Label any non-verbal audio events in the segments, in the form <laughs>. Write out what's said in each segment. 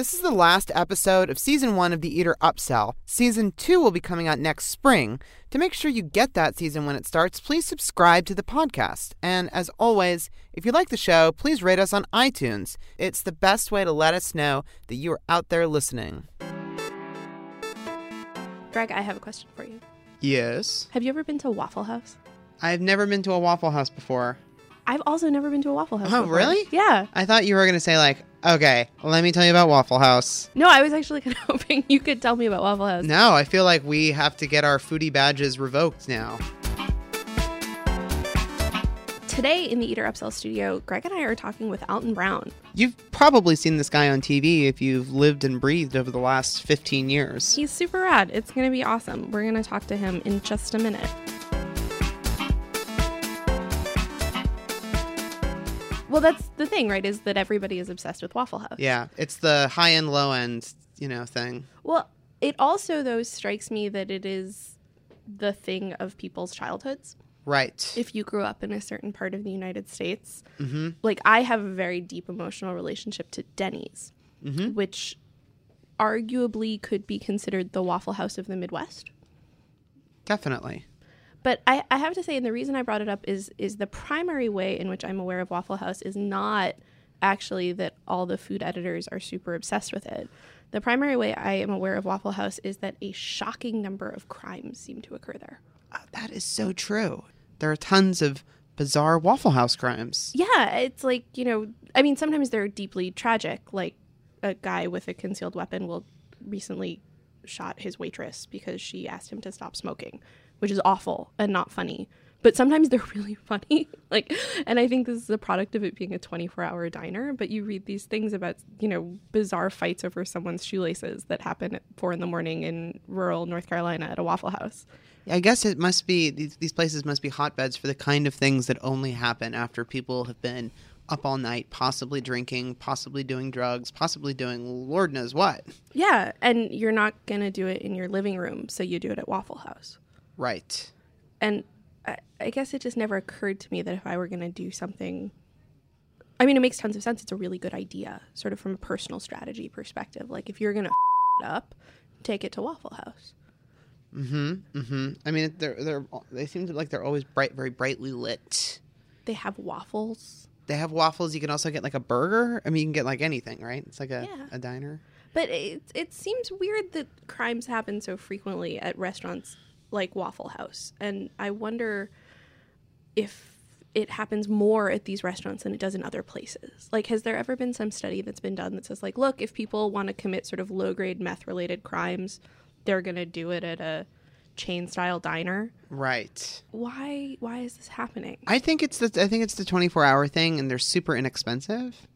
This is the last episode of season one of the Eater Upsell. Season two will be coming out next spring. To make sure you get that season when it starts, please subscribe to the podcast. And as always, if you like the show, please rate us on iTunes. It's the best way to let us know that you are out there listening. Greg, I have a question for you. Yes. Have you ever been to Waffle House? I've never been to a Waffle House before. I've also never been to a Waffle House. Oh, before. really? Yeah. I thought you were going to say, like, okay, let me tell you about Waffle House. No, I was actually <laughs> kind of hoping you could tell me about Waffle House. No, I feel like we have to get our foodie badges revoked now. Today in the Eater Upsell studio, Greg and I are talking with Alton Brown. You've probably seen this guy on TV if you've lived and breathed over the last 15 years. He's super rad. It's going to be awesome. We're going to talk to him in just a minute. Well, that's the thing, right? Is that everybody is obsessed with Waffle House. Yeah, it's the high end, low end, you know, thing. Well, it also, though, strikes me that it is the thing of people's childhoods. Right. if you grew up in a certain part of the United States. mm-hmm. Like I have a very deep emotional relationship to Denny's, Mm-hmm. which arguably could be considered the Waffle House of the Midwest. Definitely. But I, I have to say, and the reason I brought it up is is the primary way in which I'm aware of Waffle House is not actually that all the food editors are super obsessed with it. The primary way I am aware of Waffle House is that a shocking number of crimes seem to occur there. Uh, that is so true. There are tons of bizarre Waffle House crimes. Yeah, it's like, you know, I mean, sometimes they're deeply tragic. Like a guy with a concealed weapon will recently shot his waitress because she asked him to stop smoking, which is awful and not funny. But sometimes they're <laughs> really funny. like, and I think this is a product of it being a 24 hour diner. But you read these things about, you know, bizarre fights over someone's shoelaces that happen at four in the morning in rural North Carolina at a Waffle House. I guess it must be, these, these places must be hotbeds for the kind of things that only happen after people have been up all night, possibly drinking, possibly doing drugs, possibly doing Lord knows what. Yeah. And you're not going to do it in your living room. So you do it at Waffle House. Right. and I, I guess it just never occurred to me that if I were going to do something, I mean, it makes tons of sense. It's a really good idea, sort of from a personal strategy perspective. Like, if you're going to it up, take it to Waffle House. Mm-hmm. Mm-hmm. I mean, they're they're they seem to like they're always bright, very brightly lit. They have waffles, They have waffles. You can also get like a burger. I mean, you can get like anything, right? It's like a, Yeah. a diner. but it it seems weird that crimes happen so frequently at restaurants like Waffle House, and I wonder if it happens more at these restaurants than it does in other places. Like, has there ever been some study that's been done that says, like, look, if people want to commit sort of low grade meth related crimes, they're going to do it at a chain style diner? Right. Why? Why is this happening? I think it's the I think it's the 24 hour thing, and they're super inexpensive,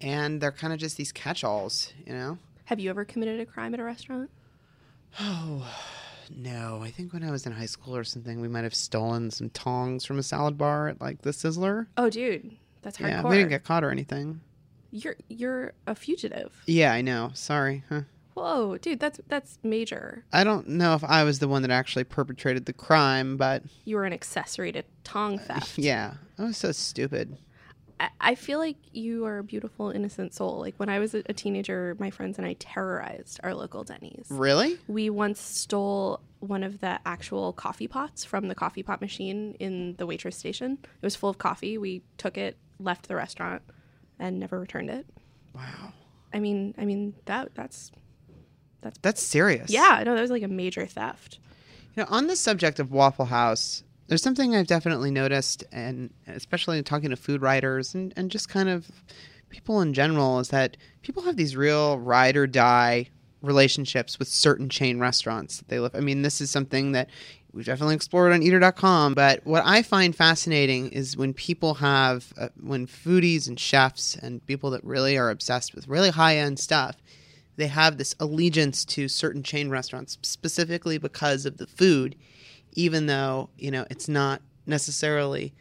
and they're kind of just these catch alls, you know. Have you ever committed a crime at a restaurant? Oh no! I think when I was in high school or something, we might have stolen some tongs from a salad bar at like the Sizzler. Oh, dude, that's hardcore. Yeah, we didn't get caught or anything. You're you're a fugitive. Yeah, I know. Sorry. Huh. Whoa, dude, that's that's major. I don't know if I was the one that actually perpetrated the crime, but You were an accessory to tong uh, theft. <laughs> yeah, I was so stupid. I, feel like you are a beautiful, innocent soul. Like when I was a, a teenager, my friends and I terrorized our local Denny's. Really? We once stole one of the actual coffee pots from the coffee pot machine in the waitress station. It was full of coffee. We took it, left the restaurant, and never returned it. Wow. I mean, I mean that that's that's That's serious. yeah, no, that was like a major theft. You know, on the subject of Waffle House, there's something I've definitely noticed, and especially in talking to food writers and, and just kind of people in general, is that people have these real ride or die relationships with certain chain restaurants that they live. I mean, this is something that we've definitely explored on eater.com, but what I find fascinating is when people have, uh, when foodies and chefs and people that really are obsessed with really high end stuff, they have this allegiance to certain chain restaurants specifically because of the food even though you know it's not necessarily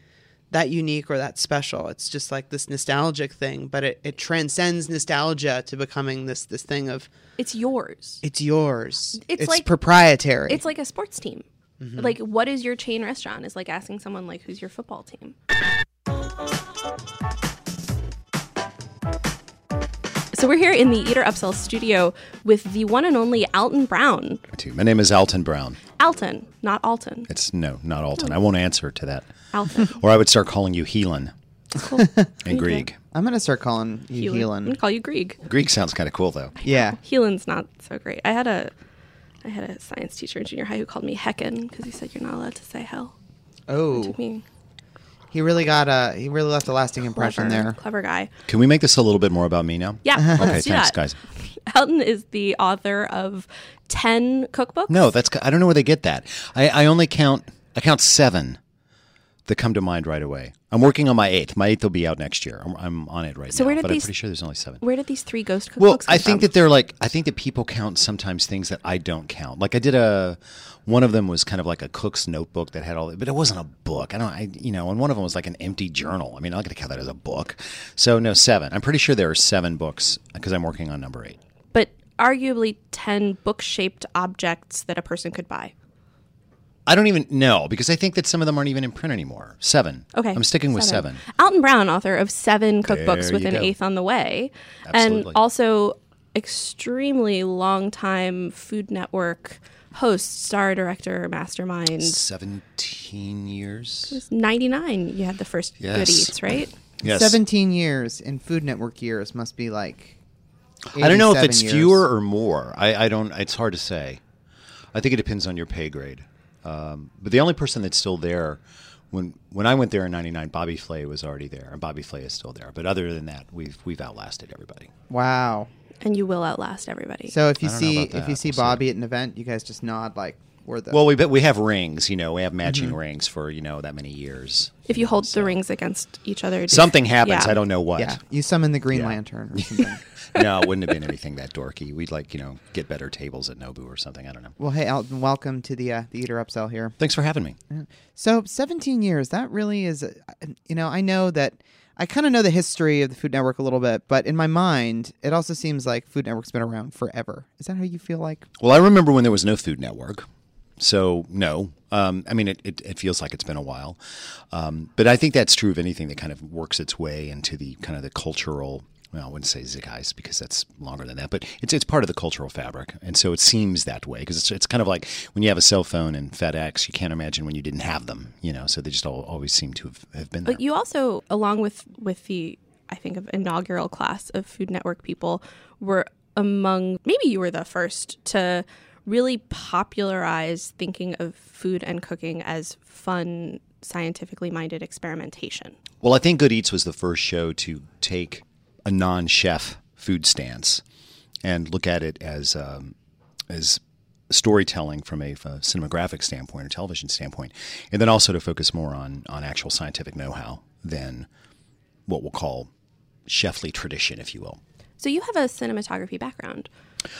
that unique or that special it's just like this nostalgic thing but it, it transcends nostalgia to becoming this this thing of It's yours. it's yours It's like- proprietary It's like a sports team. Mm-hmm. Like, what is your chain restaurant? Is like asking someone like, "Who's your football team?" So we're here in the Eater Upsell studio with the one and only Alton Brown. My name is Alton Brown. Alton, not Alton. It's no, not Alton. I won't answer to that. Alton. <laughs> Or I would start calling you Helan Cool. <laughs> and Grieg. I'm gonna start calling you I'm gonna call you Grieg. Grieg sounds kind of cool though. Yeah. Heelan's not so great. I had a I had a science teacher in junior high who called me Heckin because he said you're not allowed to say hell. Oh, To me, he really got a he really left a lasting impression clever, there. clever guy. Can we make this a little bit more about me now? Yeah, uh-huh. let's Okay, do thanks, that. guys. <laughs> Alton is the author of ten cookbooks. No, that's I don't know where they get that. I, I only count I count seven that come to mind right away. I'm working on my eighth. My eighth will be out next year. I'm, I'm on it right So now, where did but these- I'm pretty sure there's only seven. Where did these three ghost cookbooks Well, I think from? that they're like I think that people count sometimes things that I don't count. Like I did a one of them was kind of like a cook's notebook that had all, but it wasn't a book. I don't, I you know, and one of them was like an empty journal. I mean, I'm not going to count that as a book. So no, seven. I'm pretty sure there are seven books because I'm working on number eight. but arguably 10 book shaped objects that a person could buy. I don't even know because I think that some of them aren't even in print anymore. Seven. Okay. I'm sticking with seven. Alton Brown, author of seven cookbooks There with an go. eighth on the way. Absolutely. And also extremely long time Food Network host, star director, mastermind. Seventeen years. 99, you had the first Good Eats, right? Yes. 17 years in Food Network years must be like. I don't know if it's years. fewer or more. I, I don't. It's hard to say. I think it depends on your pay grade. Um, but the only person that's still there, when when I went there in '99, Bobby Flay was already there, and Bobby Flay is still there. But other than that, we've we've outlasted everybody. Wow. And you will outlast everybody. So if you I don't know see if you see We'll see. Bobby at an event, you guys just nod like we're the. Well, we we have rings. You know, we have matching Mm-hmm. rings for you know that many years. if you hold the rings against each other, Something happens. Yeah. I don't know what. yeah, you summon the Green Yeah. Lantern or <laughs> something. No, it wouldn't have been anything that dorky. We'd like you know get better tables at Nobu or something. I don't know. well, hey, Alton, welcome to the uh, the Eater Upsell here. Thanks for having me. So 17 years, that really is, you know, I know that I kind of know the history of the Food Network a little bit, but in my mind, it also seems like Food Network's been around forever. Is that how you feel like? Well, I remember when there was no Food Network. So, no. Um, I mean, it, it, it feels like it's been a while. Um, but I think that's true of anything that kind of works its way into the kind of the cultural. Well, I wouldn't say zeitgeist because that's longer than that, but it's it's part of the cultural fabric, and so it seems that way because it's it's kind of like when you have a cell phone and FedEx, you can't imagine when you didn't have them, you know. So they just all, always seem to have, have been there. But you also, along with with the, I think of inaugural class of Food Network people, were among maybe you were the first to really popularize thinking of food and cooking as fun, scientifically minded experimentation. Well, I think Good Eats was the first show to take a non-chef food stance and look at it as um, as storytelling from a, uh cinematographic standpoint or television standpoint, and then also to focus more on on actual scientific know-how than what we'll call chefly tradition, if you will. So you have a cinematography background.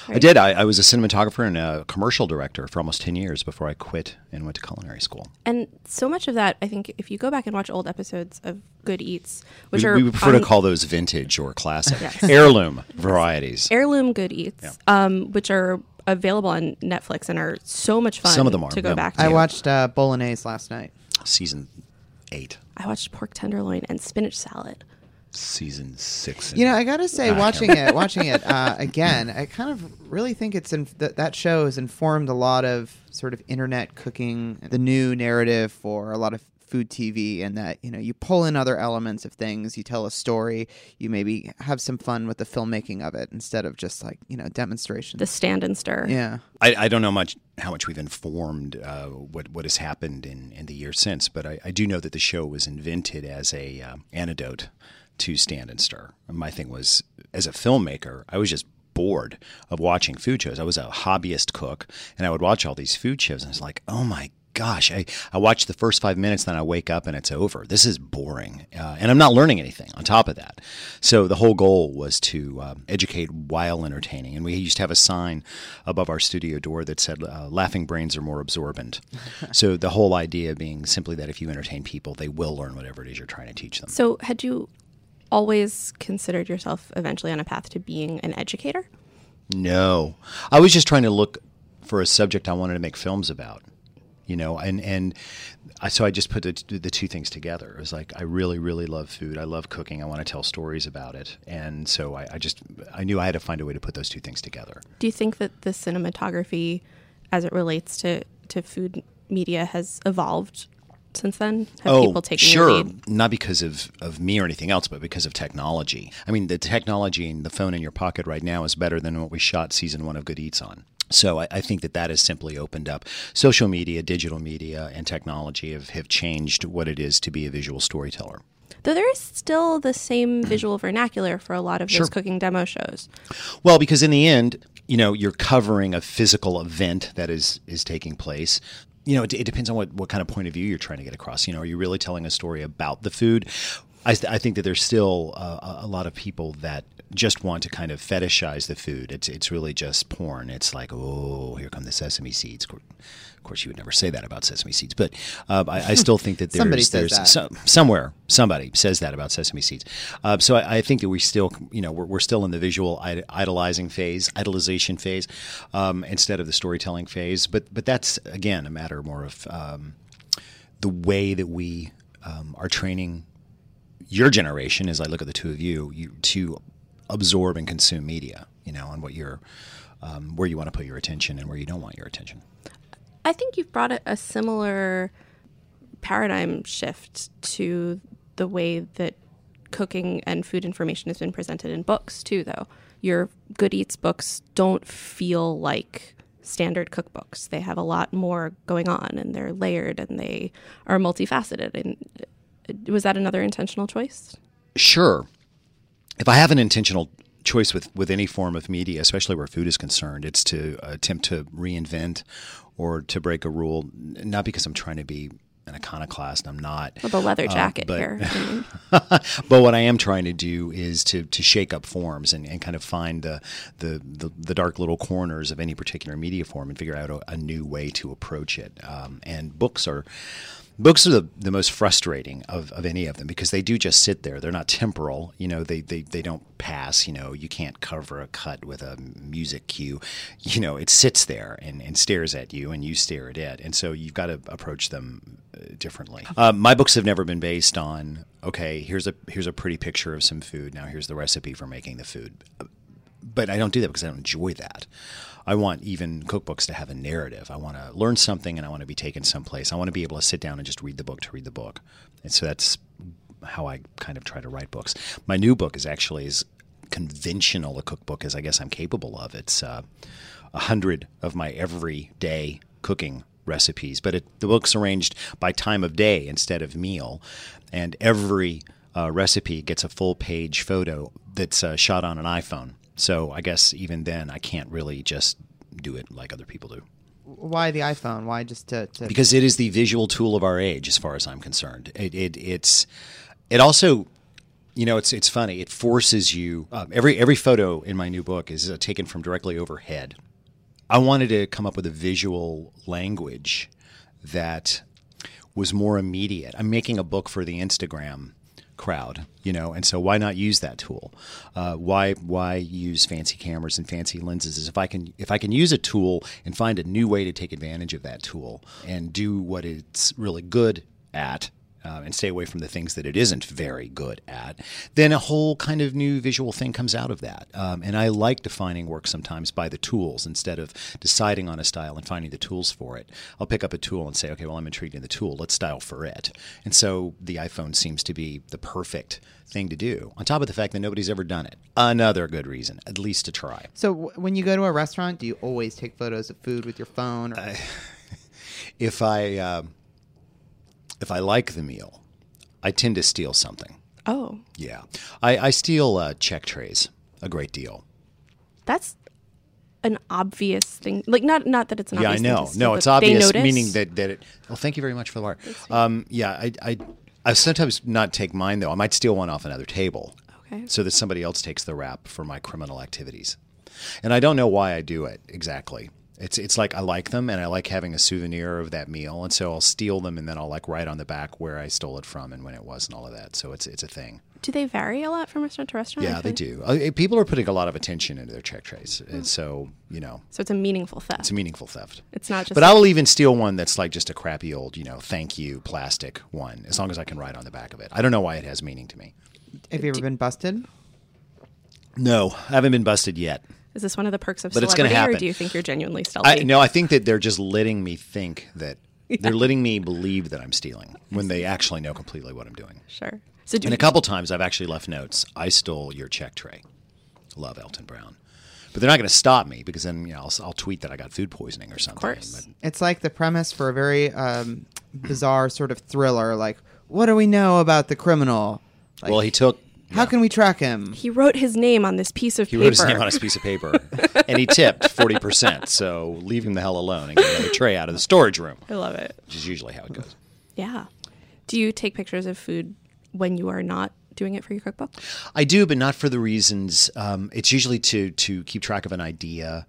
I did. I, I was a cinematographer and a commercial director for almost ten years before I quit and went to culinary school. And so much of that, I think, if you go back and watch old episodes of Good Eats, which We, are we would prefer on to call those vintage or classic Yes. <laughs> heirloom varieties. heirloom Good Eats, um, which are available on Netflix and are so much fun Some of them are, to go yeah. back to. I watched uh, Bolognese last night. Season eight. I watched pork tenderloin and spinach salad. Season six. You know, I gotta say, watching it, watching it uh, <laughs> again, I kind of really think it's in, that that show has informed a lot of sort of internet cooking, the new narrative for a lot of food TV, and that you know you pull in other elements of things, you tell a story, you maybe have some fun with the filmmaking of it instead of just like you know demonstrations. The stand and stir. yeah, I, I don't know much how much we've informed uh, what what has happened in, in the year since, but I, I do know that the show was invented as a um, antidote to Stand and Stir. My thing was, as a filmmaker, I was just bored of watching food shows. I was a hobbyist cook, and I would watch all these food shows, and I was like, oh my gosh, I, I watch the first five minutes, then I wake up and it's over. This is boring. Uh, and I'm not learning anything on top of that. So the whole goal was to um, educate while entertaining. And we used to have a sign above our studio door that said, uh, laughing brains are more absorbent. <laughs> so the whole idea being simply that if you entertain people, they will learn whatever it is you're trying to teach them. So, had you always considered yourself eventually on a path to being an educator? No, I was just trying to look for a subject I wanted to make films about. you know, and and I, so I just put the, the two things together. It was like I really really love food. I love cooking. I want to tell stories about it, and so I, I just I knew I had to find a way to put those two things together. Do you think that the cinematography, as it relates to to food media, has evolved since then? Have oh, people taken sure. your lead? Not because of, of me or anything else, but because of technology. I mean, the technology and the phone in your pocket right now is better than what we shot season one of Good Eats on. So I, I think that that has simply opened up. Social media, digital media, and technology have, have changed what it is to be a visual storyteller. Though there is still the same <clears throat> visual vernacular for a lot of Sure. those cooking demo shows. Well, because in the end, you know, you're covering a physical event that is is taking place. You know, it, it depends on what, what kind of point of view you're trying to get across. You know, are you really telling a story about the food? I, I think that there's still uh, a- a lot of people that just want to kind of fetishize the food. It's it's really just porn. It's like, oh, here come the sesame seeds. Of course, you would never say that about sesame seeds, but uh, I, I still think that <laughs> there's there's some, somewhere somebody says that about sesame seeds. Uh, so I, I think that we still, you know, we're, we're still in the visual idolizing phase, idolization phase, um, instead of the storytelling phase. But but that's again a matter more of um, the way that we um, are training your generation. As I look at the two of you, you to absorb and consume media, you know, and what you're. Um, where you want to put your attention and where you don't want your attention. I think you've brought a, a similar paradigm shift to the way that cooking and food information has been presented in books too though. Your good eats books don't feel like standard cookbooks. They have a lot more going on and they're layered and they are multifaceted. And uh, was that another intentional choice? Sure. If I have an intentional choice with, with any form of media, especially where food is concerned, it's to attempt to reinvent or to break a rule, not because I'm trying to be an iconoclast. And I'm not. well, the leather Uh, jacket but- here <laughs> but what I am trying to do is to to shake up forms and, and kind of find the, the the the dark little corners of any particular media form and figure out a, a new way to approach it. Um, and books are. Books are the, the most frustrating of, of any of them because they do just sit there. They're not temporal. You know, they, they, they don't pass. You know, you can't cover a cut with a music cue. You know, it sits there and, and stares at you and you stare at it. And so you've got to approach them uh, differently. Uh, my books have never been based on, okay, here's a, here's a pretty picture of some food. Now here's the recipe for making the food but I don't do that because I don't enjoy that. I want even cookbooks to have a narrative. I want to learn something and I want to be taken someplace. I want to be able to sit down and just read the book to read the book. And so that's how I kind of try to write books. My new book is actually as conventional a cookbook as I guess I'm capable of. It's uh, a hundred of my everyday cooking recipes, but it, the book's arranged by time of day instead of meal, and every uh, recipe gets a full page photo that's uh, shot on an iPhone. So I guess even then I can't really just do it like other people do Why the iPhone? Why just to, to because it is the visual tool of our age, as far as I'm concerned. It, it it's it also, you know, it's it's funny. It forces you. Um, every every photo in my new book is uh, taken from directly overhead. I wanted to come up with a visual language that was more immediate. I'm making a book for the Instagram crowd, you know, and so why not use that tool? Uh, why why use fancy cameras and fancy lenses? Is if I can if I can use a tool and find a new way to take advantage of that tool and do what it's really good at. Uh, and stay away from the things that it isn't very good at, then a whole kind of new visual thing comes out of that. Um, and I like defining work sometimes by the tools instead of deciding on a style and finding the tools for it. I'll pick up a tool and say, okay, well, I'm intrigued in the tool. Let's style for it. And so the iPhone seems to be the perfect thing to do, on top of the fact that nobody's ever done it. Another good reason, at least to try. So w- when you go to a restaurant, do you always take photos of food with your phone? Or, <laughs> If I, um if I like the meal, I tend to steal something. oh Yeah. I, I steal uh, check trays a great deal. that's an obvious thing like not not that it's an yeah, I obvious thing know. steal, No, it's obvious, meaning that, that it. Well, thank you very much for the art. Um, yeah, I, I, I sometimes not take mine though. I might steal one off another table, Okay. so that somebody else takes the rap for my criminal activities, and I don't know why I do it exactly. It's it's like I like them and I like having a souvenir of that meal, and so I'll steal them and then I'll like write on the back where I stole it from and when it was and all of that. So it's it's a thing. Do they vary a lot from restaurant to restaurant? Yeah, they do. Uh, People are putting a lot of attention into their check trays, and so you know So it's a meaningful theft. it's a meaningful theft. It's not just. But I will even steal one that's like just a crappy old, you know, thank you plastic one, as long as I can write on the back of it. I don't know why it has meaning to me. Have you ever been busted? No, I haven't been busted yet. Is this one of the perks of But it's gonna celebrity, or happen. do you think you're genuinely stealthy? I no, I think that they're just letting me think that <laughs> they're letting me believe that I'm stealing when they actually know completely what I'm doing. Sure. So do And a couple times I've actually left notes. I stole your check tray. Love Alton Brown. But they're not going to stop me because then you know I'll, I'll tweet that I got food poisoning or something. Of course. But- It's like the premise for a very um, bizarre sort of thriller. Like, what do we know about the criminal? Like, well, he took. How can we track him? he wrote his name on this piece of paper. He paper. wrote his name on a piece of paper, and he tipped forty percent. So leave him the hell alone and get another tray out of the storage room, I love it. which is usually how it goes. Yeah. Do you take pictures of food when you are not doing it for your cookbook? I do, but not for the reasons. Um, it's usually to to keep track of an idea.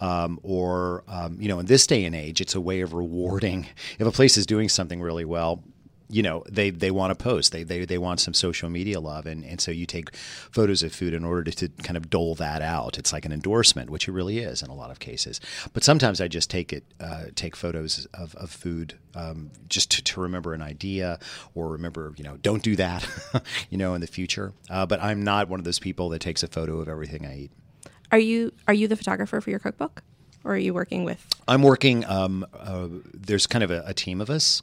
Um, or um, you know, in this day and age, it's a way of rewarding. If a place is doing something really well, you know, they they want to post. They they they want some social media love, and and so you take photos of food in order to, to kind of dole that out. It's like an endorsement, which it really is in a lot of cases. But sometimes I just take it uh, take photos of, of food um, just to, to remember an idea or remember, you know, don't do that, <laughs> you know, in the future. Uh, but I'm not one of those people that takes a photo of everything I eat. Are you are you the photographer for your cookbook, or are you working with? I'm working. Um, uh, there's kind of a, a team of us.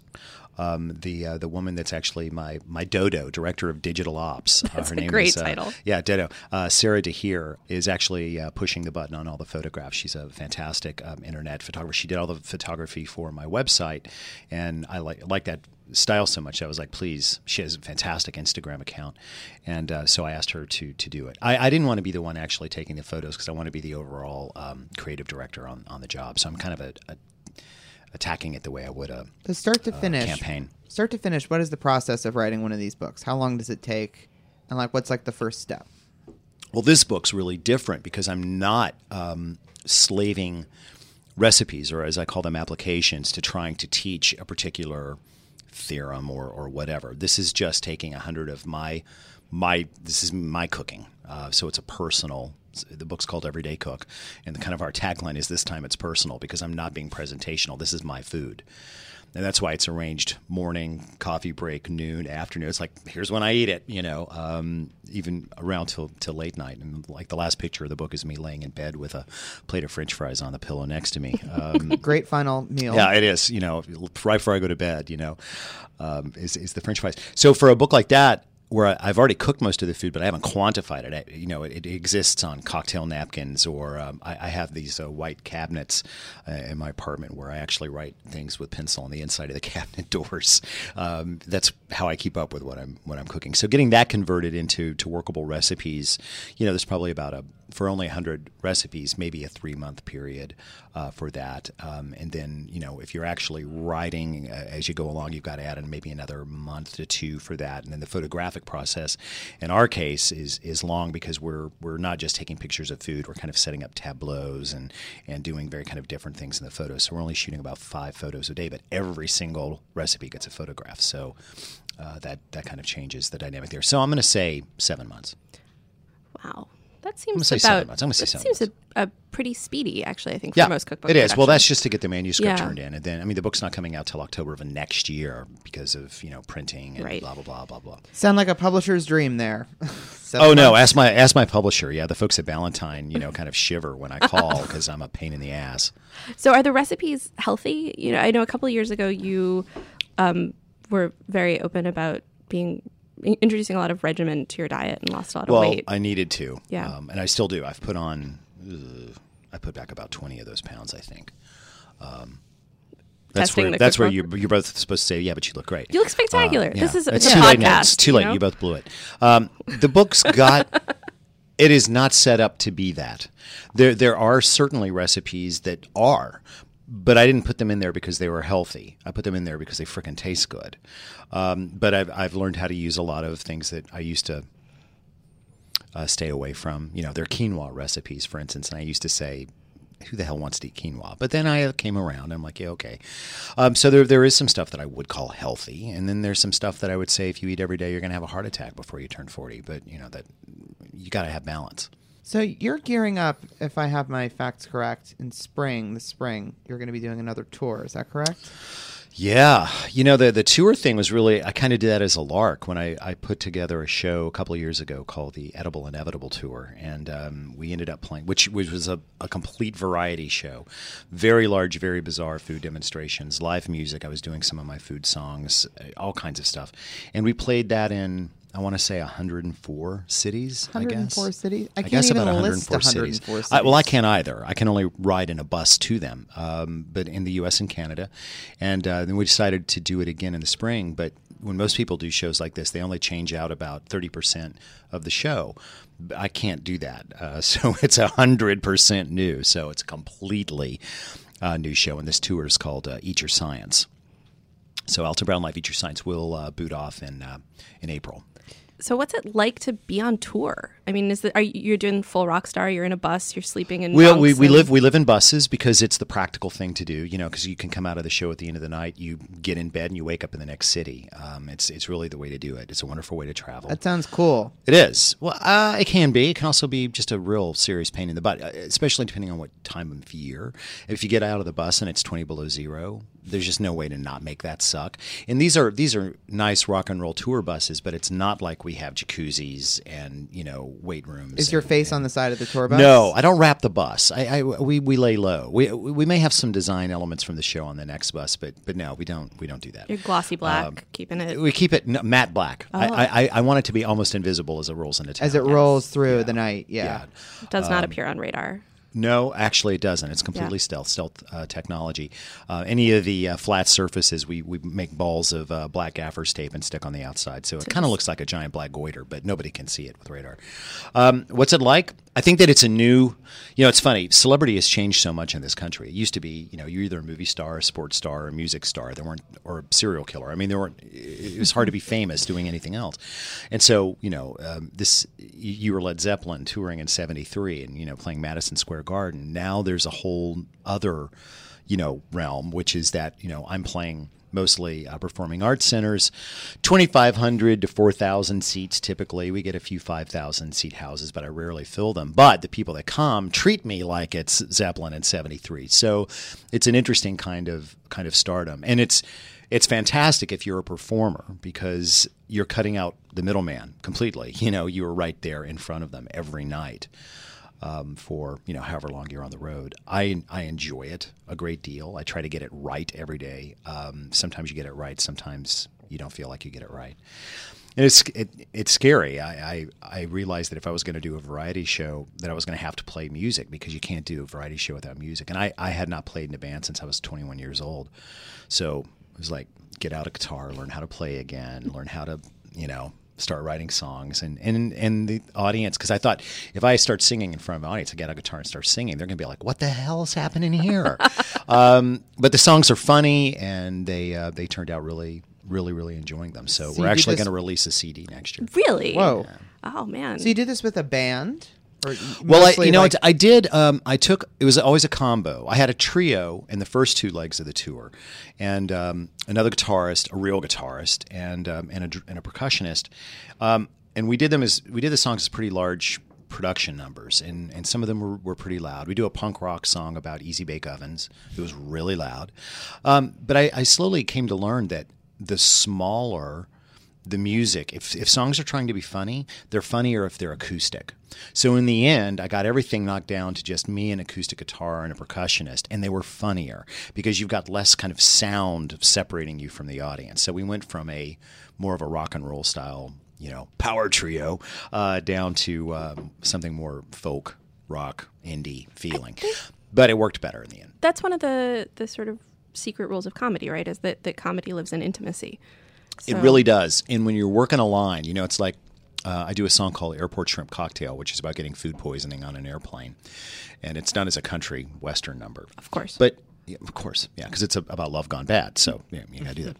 Um, the uh, the woman that's actually my my dodo director of digital ops. <laughs> That's uh, a great is, uh, title. Yeah, Dodo. Uh, Sarah DeHeer is actually uh, pushing the button on all the photographs. She's a fantastic um, internet photographer. She did all the photography for my website, and I like like that style so much. I was like, please. She has a fantastic Instagram account, and uh, so I asked her to to do it. I, I didn't want to be the one actually taking the photos because I want to be the overall um, creative director on on the job. So I'm kind of a, a attacking it the way I would a To start to finish, campaign. start to finish, what is the process of writing one of these books? How long does it take? And like, what's like the first step? Well, this book's really different because I'm not um, slaving recipes, or as I call them, applications, to trying to teach a particular theorem or, or whatever. This is just taking a hundred of my my this is my cooking. Uh, so it's a personal. The book's called Everyday Cook, and the kind of our tagline is this time it's personal because I'm not being presentational. This is my food. And that's why it's arranged morning, coffee break, noon, afternoon. It's like here's when I eat it, you know, um, even around till till late night. And like the last picture of the book is me laying in bed with a plate of French fries on the pillow next to me. Um, <laughs> Great final meal. yeah, it is. You know, right before I go to bed, you know, um, is is the French fries. So for a book like that, where I've already cooked most of the food, but I haven't quantified it. I- You know, it, it exists on cocktail napkins, or um, I, I have these uh, white cabinets uh, in my apartment where I actually write things with pencil on the inside of the <laughs> cabinet doors. Um, that's how I keep up with what I'm what I'm cooking. So getting that converted into to workable recipes, you know, there's probably about a for only 100 recipes, maybe a three month period uh, for that. Um, and then, you know, if you're actually writing uh, as you go along, you've got to add in maybe another month to two for that. And then the photographic process, in our case, is is long because we're we're not just taking pictures of food. We're kind of setting up tableaus and and doing very kind of different things in the photos. So we're only shooting about five photos a day, but every single recipe gets a photograph. So uh, that that kind of changes the dynamic there. So I'm going to say seven months. Wow, that seems say about. seven months. I'm gonna say seven seems a, a pretty speedy, actually. I think Yeah, for most cookbooks. it is. Well, that's just to get the manuscript Yeah. turned in, and then I mean the book's not coming out till October of next year because of you know printing and Right. blah blah blah blah blah. Sound like a publisher's dream there. <laughs> Oh no, ask my ask my publisher. Yeah, the folks at Ballantine, you know, kind of shiver when I <laughs> call because I'm a pain in the ass. So, are the recipes healthy? You know, I know a couple of years ago you um, were very open about being introducing a lot of regimen to your diet and lost a lot of Well, weight. I needed to. Yeah. um, and I still do. I've put on. Uh, I put back about twenty of those pounds. I think. Um, that's where that's where you're, you're both supposed to say, yeah, but you look great. You look spectacular. Uh, This is it's a too late now. podcast. It's too you late. know? You both blew it. Um, the book's got. <laughs> it is not set up to be that. There there are certainly recipes that are, but I didn't put them in there because they were healthy. I put them in there because they frickin' taste good. Um, but I've I've learned how to use a lot of things that I used to. Uh, stay away from, you know, their quinoa recipes, for instance. And I used to say, who the hell wants to eat quinoa? But then I came around. And I'm like, yeah, okay. Um, so there there is some stuff that I would call healthy, and then there's some stuff that I would say if you eat every day, you're going to have a heart attack before you turn 40. But you know that you got to have balance. So you're gearing up, if I have my facts correct, in spring. the spring, you're going to be doing another tour. Is that correct? Yeah, you know the the tour thing was really I kind of did that as a lark when I, I put together a show a couple years ago called the Edible Inevitable Tour, and um, we ended up playing, which which was a, a complete variety show, very large, very bizarre food demonstrations, live music. I was doing some of my food songs, all kinds of stuff, and we played that in I want to say 104 cities. 104 I guess. cities. I I, can't guess even about list 104, 104 cities. I, well, I can't either. I can only ride in a bus to them, um, but in the U.S. and Canada, and uh, then we decided to do it again in the spring. But when most people do shows like this, they only change out about 30 percent of the show. I can't do that, uh, <laughs> so it's hundred percent new. So it's a completely uh, new show, and this tour is called uh, Eat Your Science. So Alton Brown Live Eat Your Science will uh, boot off in uh, in April. So what's it like to be on tour? I mean, is it, are you, you're doing full rock star? You're in a bus. You're sleeping in. We, we, we and- live we live in buses because it's the practical thing to do. You know, because you can come out of the show at the end of the night, you get in bed, and you wake up in the next city. Um, it's it's really the way to do it. It's a wonderful way to travel. That sounds cool. It is. Well, uh, it can be. It can also be just a real serious pain in the butt, uh, especially depending on what time of year. If you get out of the bus and it's twenty below zero, there's just no way to not make that suck. And these are these are nice rock and roll tour buses, but it's not like we have jacuzzis and you know weight rooms. Is your and- face on the side of the tour bus? no, I don't wrap the bus. I, I we, we lay low. We we may have some design elements from the show on the next bus, but but no, we don't we don't do that. You're glossy black, Um, keeping it. We keep it no, matte black. I, I I want it to be almost invisible as it rolls into town. As it rolls through the night. Yeah. yeah. does um, not appear on radar. No, actually, it doesn't. It's completely Yeah. stealth, stealth uh, technology. Uh, any of the uh, flat surfaces, we, we make balls of uh, black gaffers tape and stick on the outside, so it kind of looks like a giant black goiter, but nobody can see it with radar. Um, what's it like? I think that it's a new. You know, it's funny. Celebrity has changed so much in this country. It used to be, you know, you're either a movie star, a sports star, or a music star. There weren't, or a serial killer. I mean, there weren't. It was hard to be famous doing anything else. And so, you know, um, this you were Led Zeppelin touring in '73, and you know, playing Madison Square Garden. Now there's a whole other, you know, realm, which is that you know I'm playing mostly uh, performing arts centers, 2,500 to 4,000 seats typically. We get a few 5,000 seat houses, but I rarely fill them. But the people that come treat me like it's Zeppelin in 73. So it's an interesting kind of kind of stardom. And it's it's fantastic if you're a performer because you're cutting out the middleman completely. You know, you're right there in front of them every night um, for you know however long you're on the road. I I enjoy it a great deal. I try to get it right every day. Um, sometimes you get it right. Sometimes you don't feel like you get it right. And it's it, it's scary. I, I I realized that if I was going to do a variety show, that I was going to have to play music because you can't do a variety show without music. And I I had not played in a band since I was 21 years old, so it was like get out a guitar, learn how to play again, learn how to you know start writing songs and and and the audience because I thought if I start singing in front of an audience, I get a guitar and start singing, they're gonna be like, "What the hell is happening here?" <laughs> um, but the songs are funny and they uh, they turned out really really really enjoying them. So, So we're actually this- going to release a CD next year. Really? Whoa. Oh man. So you did this with a band? Well, I, you know, like- I did. Um, I took. It was always a combo. I had a trio in the first two legs of the tour, and um, another guitarist, a real guitarist, and um, and, a, and a percussionist. Um, and we did them as we did the songs as pretty large production numbers, and, and some of them were, were pretty loud. We do a punk rock song about easy bake ovens. It was really loud, um, but I, I slowly came to learn that the smaller the music if, if songs are trying to be funny they're funnier if they're acoustic so in the end i got everything knocked down to just me and acoustic guitar and a percussionist and they were funnier because you've got less kind of sound separating you from the audience so we went from a more of a rock and roll style you know power trio uh, down to um, something more folk rock indie feeling but it worked better in the end That's one of the the sort of secret rules of comedy, right? Is that that comedy lives in intimacy. It really does. And when you're working a line, you know, it's like uh, I do a song called Airport Shrimp Cocktail, which is about getting food poisoning on an airplane. And it's done as a country western number. Of course. But, yeah, of course, yeah, because it's a, about love gone bad. So, yeah, you got to do that.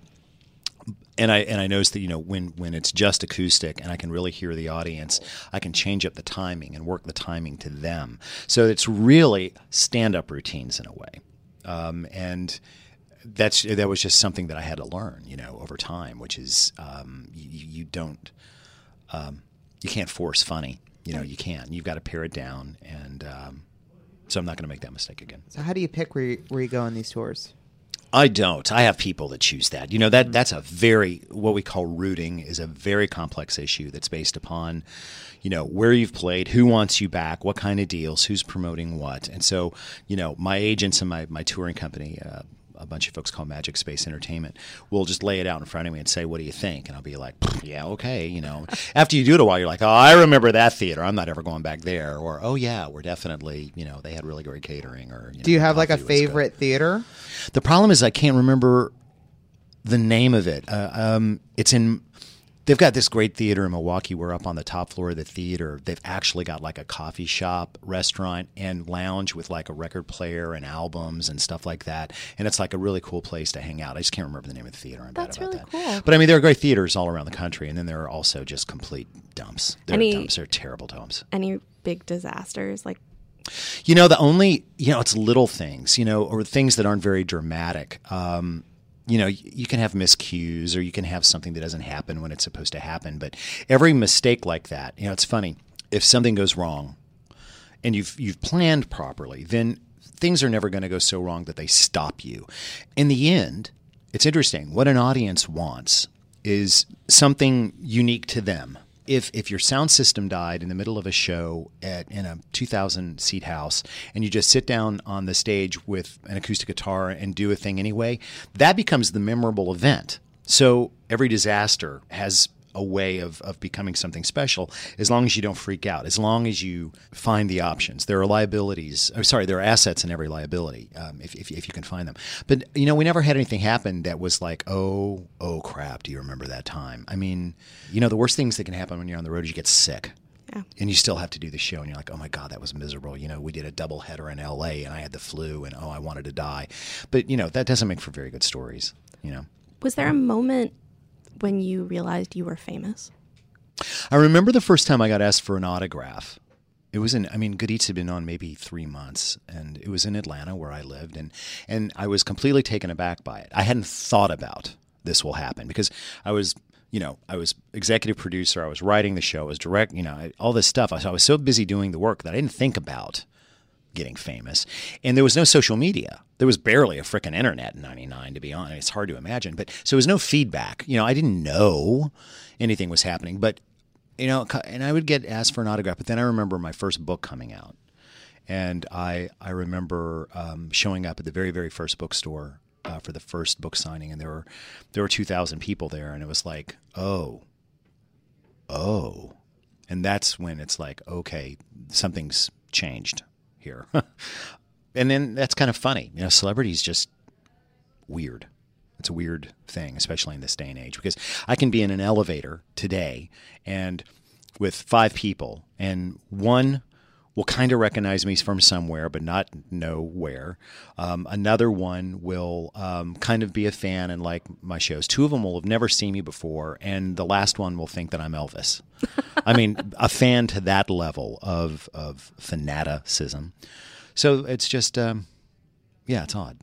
and I and I notice that you know when when it's just acoustic and I can really hear the audience, I can change up the timing and work the timing to them. So it's really stand up routines in a way, um, and that's that was just something that I had to learn, you know, over time, which is um, you, you don't um, you can't force funny, you know, you can. You've got to pare it down, and um, so I'm not going to make that mistake again. So how do you pick where you, where you go on these tours? I don't. I have people that choose that. You know that that's a very what we call routing is a very complex issue that's based upon, you know, where you've played, who wants you back, what kind of deals, who's promoting what, and so you know my agents and my my touring company. Uh, a bunch of folks call Magic Space Entertainment will just lay it out in front of me and say, "What do you think?" And I'll be like, "Yeah, okay." You know, <laughs> after you do it a while, you're like, "Oh, I remember that theater. I'm not ever going back there." Or, "Oh yeah, we're definitely you know they had really great catering." Or you Do you have like a was good." favorite theater? The problem is I can't remember the name of it. Uh, um, it's in. They've got this great theater in Milwaukee. We're up on the top floor of the theater. They've actually got like a coffee shop, restaurant, and lounge with like a record player and albums and stuff like that. And it's like a really cool place to hang out. I just can't remember the name of the theater. I'm That's bad about really that. cool. But I mean, there are great theaters all around the country, and then there are also just complete dumps. They're Any- dumps. They're terrible dumps. Any big disasters? Like, You know, the only, you know, it's little things, you know, or things that aren't very dramatic. Um, you know, you can have miscues or you can have something that doesn't happen when it's supposed to happen. But every mistake like that, you know, it's funny. If something goes wrong and you've, you've planned properly, then things are never going to go so wrong that they stop you. In the end, it's interesting. What an audience wants is something unique to them. If, if your sound system died in the middle of a show at in a 2000 seat house and you just sit down on the stage with an acoustic guitar and do a thing anyway, that becomes the memorable event. So every disaster has a way of, of becoming something special as long as you don't freak out, as long as you find the options. There are liabilities, or sorry, there are assets in every liability um, if, if, if you can find them. But, you know, we never had anything happen that was like, oh, oh crap, do you remember that time? I mean, you know, the worst things that can happen when you're on the road is you get sick. Yeah. And you still have to do the show, and you're like, oh my God, that was miserable. You know, we did a double header in LA, and I had the flu, and oh, I wanted to die. But, you know, that doesn't make for very good stories, you know. was there a moment when you realized you were famous? I remember the first time I got asked for an autograph. It was in, I mean, Good Eats had been on maybe three months, and it was in Atlanta where I lived, and and I was completely taken aback by it. I hadn't thought about this will happen because I was, you know, I was executive producer, I was writing the show, I was direct, you know, I- all this stuff. I I was so busy doing the work that I didn't think about getting famous. And there was no social media. There was barely a frickin' internet in 99, to be honest. It's hard to imagine. But so there was no feedback. You know, I didn't know anything was happening. But, you know, and I would get asked for an autograph. But then I remember my first book coming out. And I, I remember um, showing up at the very, very first bookstore uh, for the first book signing. And there were, there were 2,000 people there. And it was like, oh, oh. And that's when it's like, okay, something's changed here. <laughs> and then that's kind of funny. You know, celebrities just weird. It's a weird thing, especially in this day and age, because I can be in an elevator today and with five people, and one will kind of recognize me from somewhere, but not know where. Um, another one will um, kind of be a fan and like my shows. Two of them will have never seen me before, and the last one will think that I'm Elvis. <laughs> I mean, a fan to that level of of fanaticism. So it's just, um, yeah, it's odd.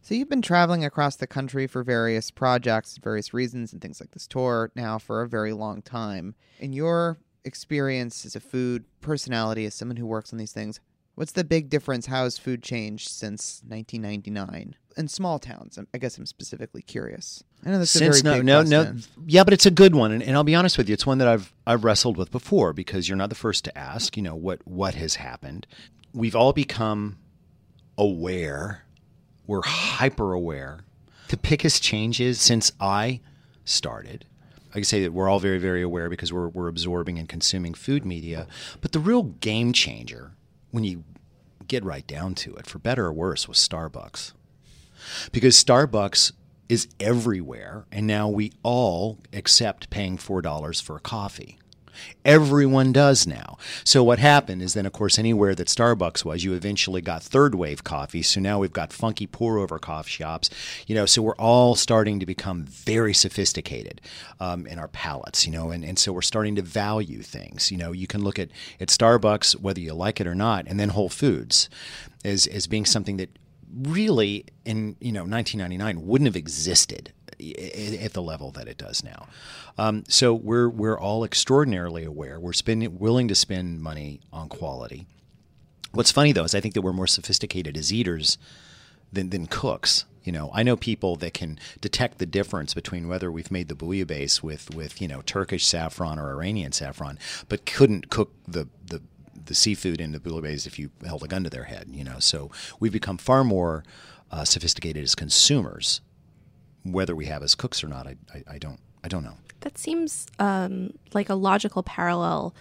So you've been traveling across the country for various projects, various reasons, and things like this tour now for a very long time. In your experience as a food personality, as someone who works on these things, what's the big difference? How has food changed since 1999 in small towns? I'm- guess I'm specifically curious. I know that's Since a very no, big no, question. no, yeah, but it's a good one, and, and I'll be honest with you, it's one that I've I've wrestled with before because you're not the first to ask. You know what what has happened. We've all become aware. We're hyper aware. The biggest changes since I started. I can say that we're all very, very aware because we're, we're absorbing and consuming food media. But the real game changer, when you get right down to it, for better or worse, was Starbucks because Starbucks is everywhere, and now we all accept paying four dollars for a coffee. Everyone does now. So what happened is then, of course, anywhere that Starbucks was, you eventually got third wave coffee. So now we've got funky pour over coffee shops. You know, so we're all starting to become very sophisticated um, in our palates. You know, and, and so we're starting to value things. You know, you can look at at Starbucks whether you like it or not, and then Whole Foods as as being something that really in you know 1999 wouldn't have existed at the level that it does now. Um, so we're we're all extraordinarily aware. We're spending willing to spend money on quality. What's funny though is I think that we're more sophisticated as eaters than than cooks. You know, I know people that can detect the difference between whether we've made the bouillabaisse with with you know Turkish saffron or Iranian saffron, but couldn't cook the the the seafood in the bouillabaisse if you held a gun to their head. You know, so we've become far more uh, sophisticated as consumers. Whether we have as cooks or not, I, I, I don't I don't know. That seems um, like a logical parallel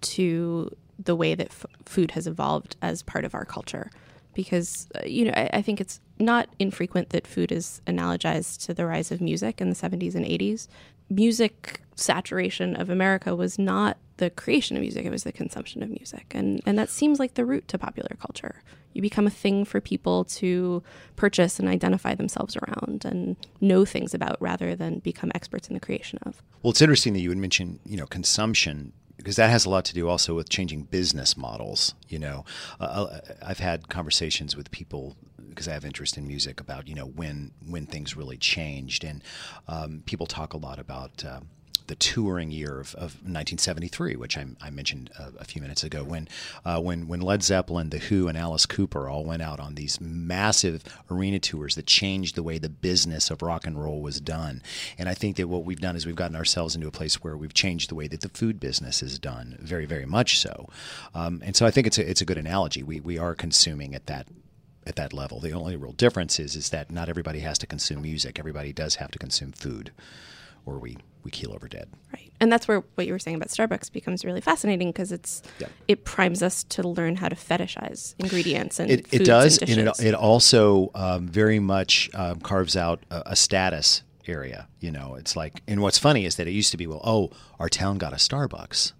to the way that f- food has evolved as part of our culture. Because, uh, you know, I, I, think it's not infrequent that food is analogized to the rise of music in the 70s and 80s. Music saturation of America was not the creation of music, it was the consumption of music. And, and that seems like the root to popular culture. You become a thing for people to purchase and identify themselves around and know things about rather than become experts in the creation of. Well, it's interesting that you would mention, you know, consumption because that has a lot to do also with changing business models. You know, uh, uh I've had conversations with people because I have interest in music about you know when when things really changed, and um, people talk a lot about. Uh, the touring year of, of 1973, which I, I mentioned a, a, few minutes ago, when uh, when when Led Zeppelin, The Who, and Alice Cooper all went out on these massive arena tours that changed the way the business of rock and roll was done. And I think that what we've done is we've gotten ourselves into a place where we've changed the way that the food business is done, very very much so. Um, and so I think it's a it's a good analogy. We we are consuming at that at that level. The only real difference is is that not everybody has to consume music. Everybody does have to consume food, or we we keel over dead. Right. And that's where what you were saying about Starbucks becomes really fascinating because it's yeah. it primes us to learn how to fetishize ingredients and it, it does, and, and, it, it also um, very much um, carves out a, a, status area. You know, it's like, and what's funny is that it used to be, well, oh, our town got a Starbucks.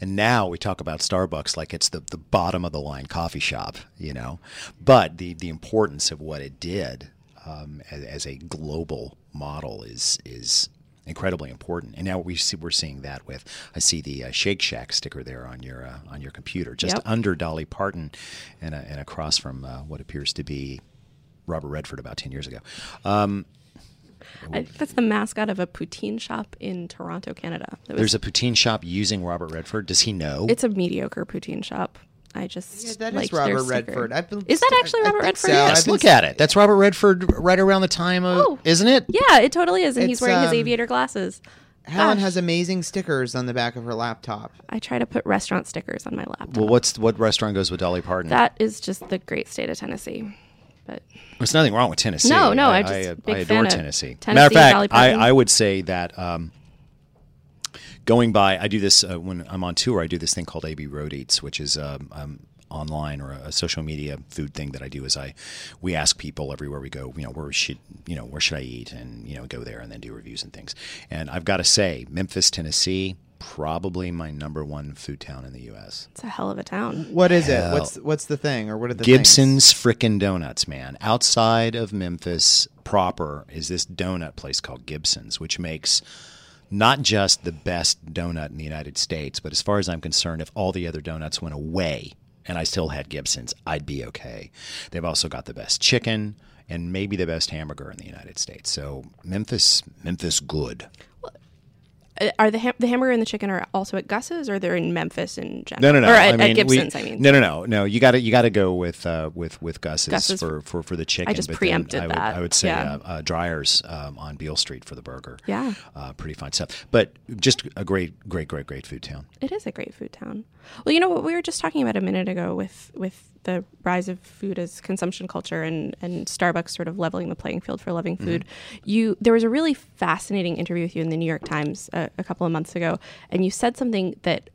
And now we talk about Starbucks like it's the, the bottom of the line coffee shop, you know. But the, the importance of what it did um, as, as, a global model is is incredibly important. And now we see we're seeing that with I see the uh, Shake Shack sticker there on your uh, on your computer, just yep. under Dolly Parton, and, uh, and across from uh, what appears to be Robert Redford about ten years ago. Um, I, that's the mascot of a poutine shop in Toronto, Canada. Was, There's a poutine shop using Robert Redford. Does he know? It's a mediocre poutine shop. I just yeah, that is Robert Redford. I is that actually Robert Redford? So. Yes, look at it. That's Robert Redford right around the time of, oh. isn't it? Yeah, it totally is, and it's, he's wearing um, his aviator glasses. Helen Gosh. has amazing stickers on the back of her laptop. I try to put restaurant stickers on my laptop. Well, what's what restaurant goes with Dolly Parton? That is just the great state of Tennessee. But there's nothing wrong with Tennessee. No, no, I, I just I, I adore Tennessee. Tennessee. Matter of fact, I, I would say that um, going by, I do this uh, when I'm on tour. I do this thing called AB Road Eats, which is um, um, online or a, social media food thing that I do is I we ask people everywhere we go, you know, where should you know where should I eat, and you know go there and then do reviews and things. And I've got to say, Memphis, Tennessee. Probably my number one food town in the U.S. It's a hell of a town. What is hell. it? What's what's the thing, or what are the Gibson's frickin' Donuts, man? Outside of Memphis proper is this donut place called Gibson's, which makes not just the best donut in the United States, but as far as I'm concerned, if all the other donuts went away, and I still had Gibson's, I'd be okay. They've also got the best chicken and maybe the best hamburger in the United States. So Memphis, Memphis, good. Uh, are the the hamburger and the chicken are also at Gus's, or they're in Memphis in general? No, no, no. Or at, I mean, at Gibson's, we, I mean. No, no, no, no. You got to you got to go with uh, with with Gus's, Gus's, for, for for the chicken. I just preempted I would, that. I would say yeah. uh, uh, Dyer's um, on Beale Street for the burger. Yeah, uh, pretty fine stuff. But just a great, great, great, great food town. It is a great food town. Well, you know what we were just talking about a minute ago with with the rise of food as consumption culture and, and Starbucks sort of leveling the playing field for loving food. Mm-hmm. You there was a really fascinating interview with you in the New York Times a, a couple of months ago, and you said something that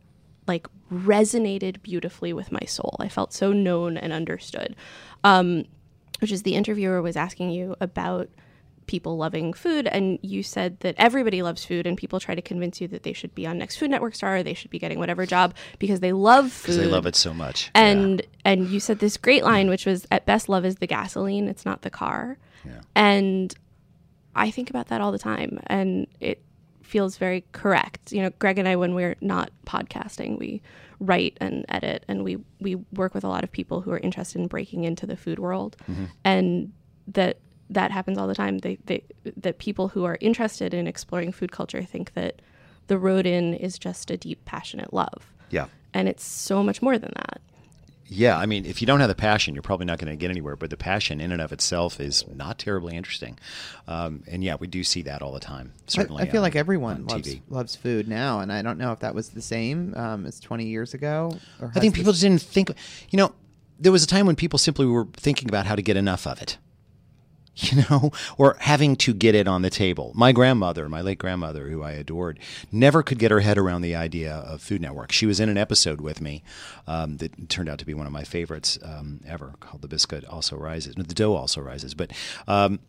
like resonated beautifully with my soul. I felt so known and understood. Um, which is the interviewer was asking you about people loving food and you said that everybody loves food and people try to convince you that they should be on next food network star or they should be getting whatever job because they love food. Because they love it so much. and and you said this great line which was at best love is the gasoline it's not the car. Yeah. and i think about that all the time and it feels very correct. You know greg and i when we're not podcasting we write and edit and we we work with a lot of people who are interested in breaking into the food world. Mm-hmm. And that that happens all the time they, they that people who are interested in exploring food culture think that the road in is just a deep passionate love yeah. and it's so much more than that Yeah, I mean, if you don't have the passion, you're probably not going to get anywhere. But the passion in and of itself is not terribly interesting. Um, and yeah, we do see that all the time. Certainly, I feel on- like everyone loves, loves food now, and I don't know if that was the same um, as 20 years ago. Or I think people just didn't think. You know, there was a time when people simply were thinking about how to get enough of it. <laughs> You know, or having to get it on the table. My grandmother, my late grandmother, who I adored, never could get her head around the idea of Food Network. She was in an episode with me um, that turned out to be one of my favorites um, ever, called "The Biscuit Also Rises." The dough also rises, but um,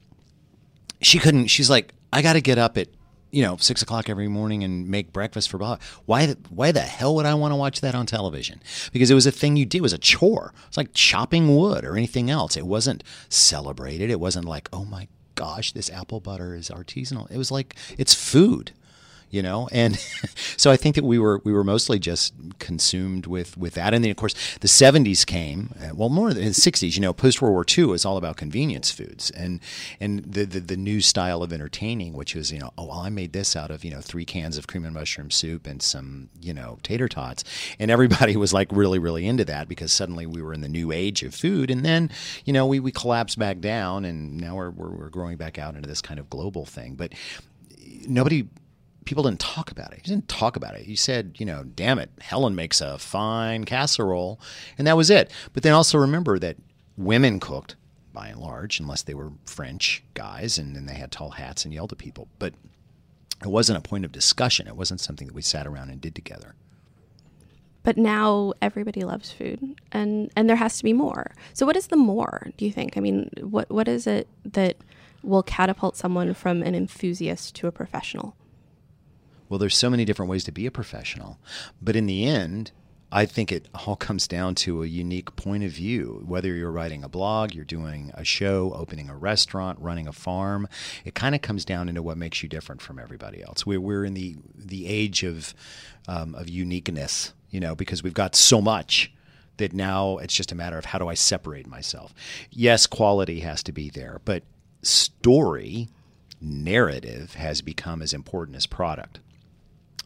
she couldn't. She's like, I got to get up at you know six o'clock every morning and make breakfast for Bob. Why? the- Why the hell would I want to watch that on television? Because it was a thing you did. It was a chore. It's like chopping wood or anything else. It wasn't celebrated. It wasn't like, oh my gosh, this apple butter is artisanal. It was like it's food you know? And <laughs> so i think that we were we were mostly just consumed with with that. And then of course the 70s came uh, well more than the 60s you know post world war ii was all about convenience foods. And and the, the the new style of entertaining which was you know oh well i made this out of you know three cans of cream and mushroom soup and some you know tater tots. And everybody <laughs> was like really really into that because suddenly we were in the new age of food. And then you know we, we collapsed back down and now we're, we're, we're growing back out into this kind of global thing. But nobody people didn't talk about it. He didn't talk about it. He said, you know, damn it, Helen makes a fine casserole, and that was it. But then also remember that women cooked by and large, unless they were French guys and then they had tall hats and yelled at people. But it wasn't a point of discussion. It wasn't something that we sat around and did together. but now everybody loves food and and there has to be more so what is the more do you think i mean what what is it that will catapult someone from an enthusiast to a professional Well, there's so many different ways to be a professional, but in the end, I think it all <laughs> comes down to a unique point of view. Whether you're writing a blog, you're doing a show, opening a restaurant, running a farm, it kind of comes down into what makes you different from everybody else. We're, we're in the the age of um, of uniqueness, you know, because we've got so much that now it's just a matter of how do I separate myself. Yes, quality has to be there, but story, narrative has become as important as product.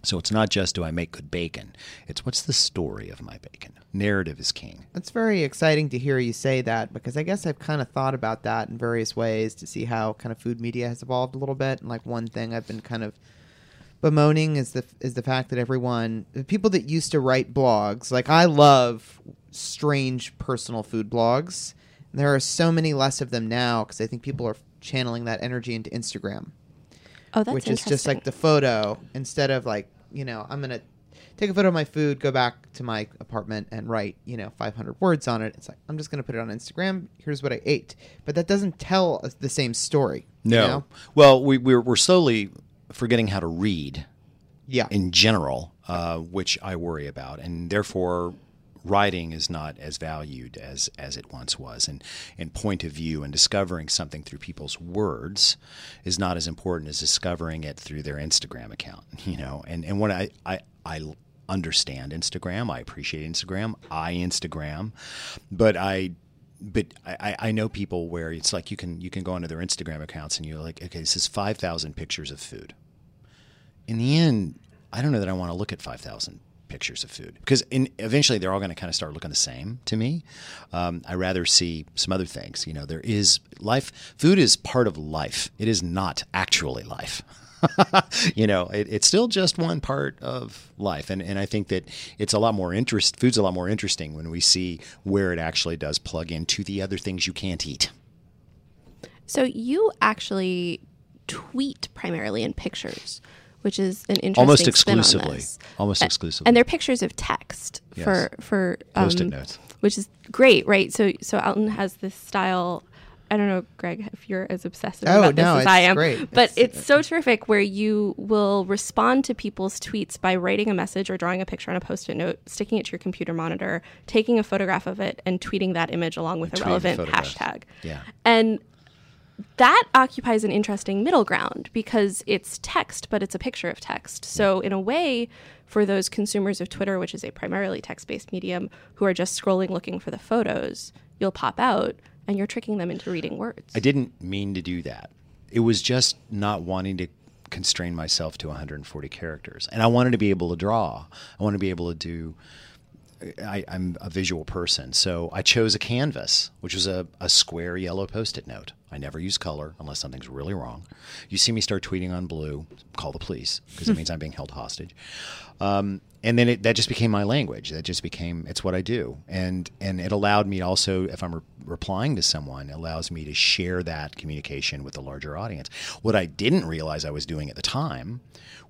So it's not just do I make good bacon, it's what's the story of my bacon. Narrative is king. It's very exciting to hear you say that because I guess I've kind of thought about that in various ways to see how kind of food media has evolved a little bit. And like one thing I've been kind of bemoaning is the is the fact that everyone, the people that used to write blogs, like I love strange personal food blogs. There are so many less of them now because I think people are channeling that energy into Instagram oh that's which is just like the photo instead of like you know i'm gonna take a photo of my food go back to my apartment and write you know 500 words on it. It's like i'm just gonna put it on instagram. Here's what i ate. But that doesn't tell the same story you know? Well, we, we're, we're slowly forgetting how to read yeah. in general, uh, which I worry about, and therefore writing is not as valued as as it once was, and and point of view and discovering something through people's words is not as important as discovering it through their Instagram account. <laughs> You know, and and when I I, I understand Instagram, I appreciate Instagram, I Instagram, but I but I, I know people where it's like you can you can go onto their Instagram accounts and you're like, okay, this is five thousand pictures of food. In the end, I don't know that I want to look at five thousand pictures of food because in, eventually they're all going to kind of start looking the same to me. Um, I rather see some other things. You know, there is life. Food is part of life. It is not actually life. <laughs> you know, it, it's still just one part of life, and and I think that it's a lot more interest. Food's a lot more interesting when we see where it actually does plug into the other things you can't eat. so you actually tweet primarily in pictures which is an interesting Almost spin on exclusively. this. Almost A- exclusively. and they're pictures of text Yes. for for Post-it um, notes. which is great, right? So so Alton has this style I don't know, Greg, if you're as obsessive Oh, about this no, as I it's am. great. But It's- it's, so terrific where you will respond to people's tweets by writing a message or drawing a picture on a post-it note, sticking it to your computer monitor, taking a photograph of it, and tweeting that image along with a Tweeting the relevant photograph. hashtag. Yeah. And that occupies an interesting middle ground because it's text, but it's a picture of text. So, in a way, for those consumers of Twitter, which is a primarily text based medium, who are just scrolling looking for the photos, you'll pop out and you're tricking them into reading words. I didn't mean to do that. It was just not wanting to constrain myself to 140 characters. And I wanted to be able to draw. I wanted to be able to do. I, I'm a visual person, so I chose a canvas, which was a, a square yellow post it note. I never use color unless something's really wrong. You see me start tweeting on blue, call the police because it means I'm being held hostage. Um, and then it, that just became my language. That just became it's what I do, and and it allowed me also, if I'm re- replying to someone, allows me to share that communication with a larger audience. What I didn't realize I was doing at the time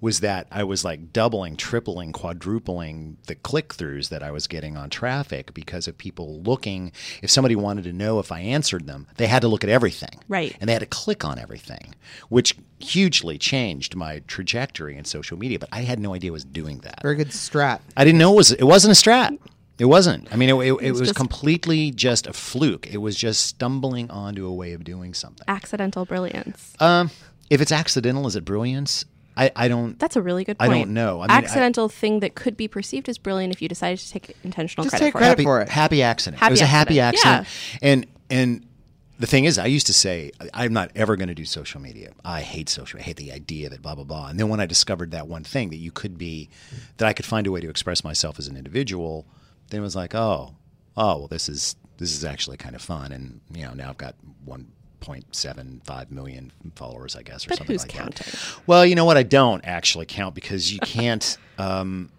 was that I was like doubling, tripling, quadrupling the click throughs that I was getting on traffic because of people looking. If somebody wanted to know if I answered them, they had to look at everything. Right. And they had to click on everything, which hugely changed my trajectory in social media. But I had no idea I was doing that. Very good strat. I didn't know it was it wasn't a strat. It wasn't. I mean, it, it, it was, just- completely just a fluke. It was just stumbling onto a way of doing something. Accidental brilliance. Um, if it's accidental, is it brilliance? I, I don't. That's a really good point. I don't know. I mean, I- Accidental thing that could be perceived as brilliant if you decided to take intentional Just credit take for credit it. happy, for it. Happy accident. Happy it was a happy accident. accident. And and the thing is, I used to say I'm not ever going to do social media. I hate social. I hate the idea of it. Blah blah blah. And then when I discovered that one thing that you could be, that I could find a way to express myself as an individual, then it was like, oh, oh, well, this is this is actually kind of fun. And you know, now I've got one. 0.75 million followers, I guess, or But something who's like counting? that. Well, you know what? I don't actually count because you can't. <laughs> Um,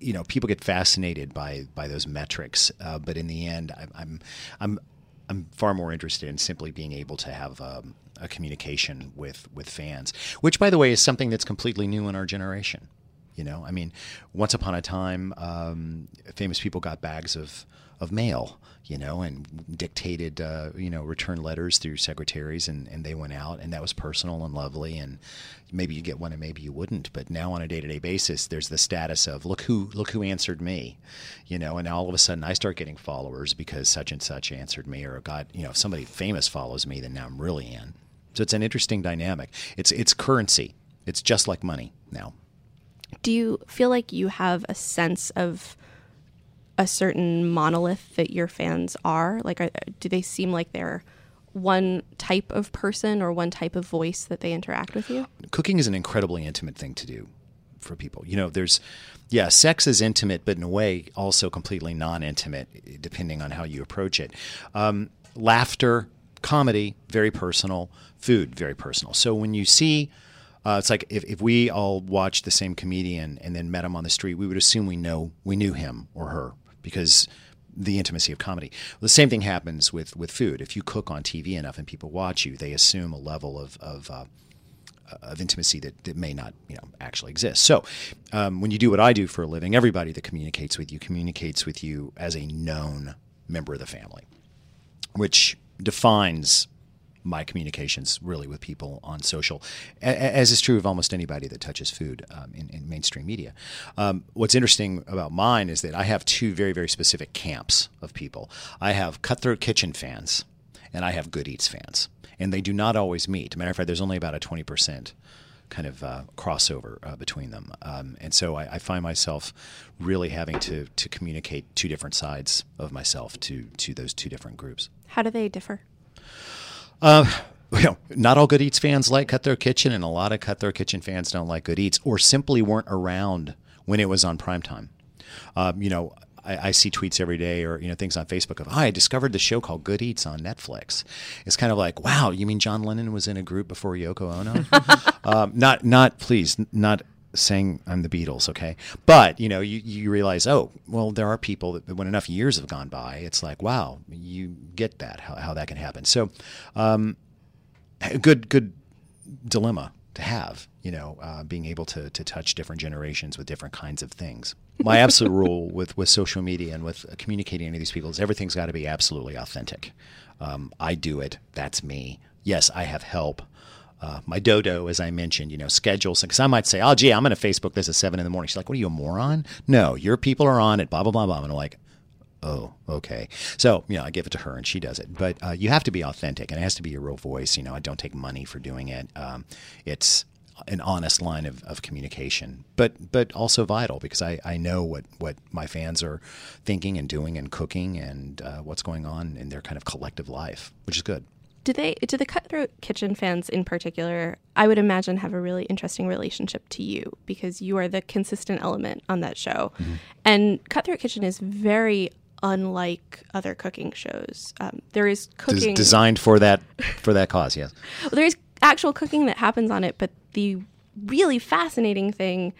you know, people get fascinated by by those metrics, uh, but in the end, I'm, I'm I'm I'm far more interested in simply being able to have um, a communication with with fans, which, by the way, is something that's completely new in our generation. You know, I mean, once upon a time, um, famous people got bags of of mail, you know, and dictated, uh, you know, return letters through secretaries, and, and they went out, and that was personal and lovely, and maybe you get one and maybe you wouldn't, but now on a day to day basis, there's the status of look who look who answered me, you know, and all of a sudden I start getting followers because such and such answered me, or got you know, if somebody famous follows me, then now I'm really in. So it's an interesting dynamic. It's it's currency. It's just like money now. Do you feel like you have a sense of a certain monolith that your fans are? Like, are, do they seem like they're one type of person or one type of voice that they interact with you? cooking is an incredibly intimate thing to do for people. You know, there's, yeah, sex is intimate, but in a way also completely non intimate, depending on how you approach it. Um, laughter, comedy, very personal. Food, very personal. So when you see, uh, it's like if, if we all watched the same comedian and then met him on the street, we would assume we know we knew him or her because the intimacy of comedy. The same thing happens with with food. If you cook on TV enough and people watch you, they assume a level of of uh, of intimacy that, that may not you know actually exist. So um, when you do what I do for a living, everybody that communicates with you communicates with you as a known member of the family, which defines my communications really with people on social, as is true of almost anybody that touches food um, in, in mainstream media. Um, what's interesting about mine is that I have two very, very specific camps of people. I have Cutthroat Kitchen fans, and I have Good Eats fans, and they do not always meet. Matter of fact, there's only about a 20% kind of uh, crossover uh, between them. Um, and so I, I find myself really having to, to communicate two different sides of myself to, to those two different groups. How do they differ? Uh, <laughs> you know, not all Good Eats fans like Cutthroat Kitchen, and a lot of Cutthroat Kitchen fans don't like Good Eats, or simply weren't around when it was on primetime. Um, you know, I, I see tweets every day, or you know, things on Facebook of, oh, "I discovered the show called Good Eats on Netflix." It's kind of like, wow, you mean John Lennon was in a group before Yoko Ono? <laughs> um, not, not please, not saying I'm the Beatles, okay? But you know, you, you realize, oh, well, there are people that when enough years have gone by, it's like, wow, you get that how, how that can happen. So, um, good good dilemma to have. You know, uh, being able to to touch different generations with different kinds of things. My absolute <laughs> rule with with social media and with communicating to these people is everything's got to be absolutely authentic. Um, I do it. That's me. Yes, I have help. Uh, my dodo, as I mentioned, you know, schedules. Because I might say, oh, gee, I'm going to Facebook this at seven in the morning. She's like, what are you, a moron? No, your people are on it, blah, blah, blah, blah. And I'm like, oh, okay. So, you know, I give it to her and she does it. But uh, you have to be authentic and it has to be your real voice. You know, I don't take money for doing it. Um, it's an honest line of, of communication, but but also vital because I, I know what, what my fans are thinking and doing and cooking and uh, what's going on in their kind of collective life, which is good. Do they do the Cutthroat Kitchen fans in particular, I would imagine have a really interesting relationship to you because you are the consistent element on that show. Mm-hmm. And Cutthroat Kitchen is very unlike other cooking shows. Um, there is cooking Des- designed for that for that cause. Yes, <laughs> well, there is actual cooking that happens on it, but the really fascinating thing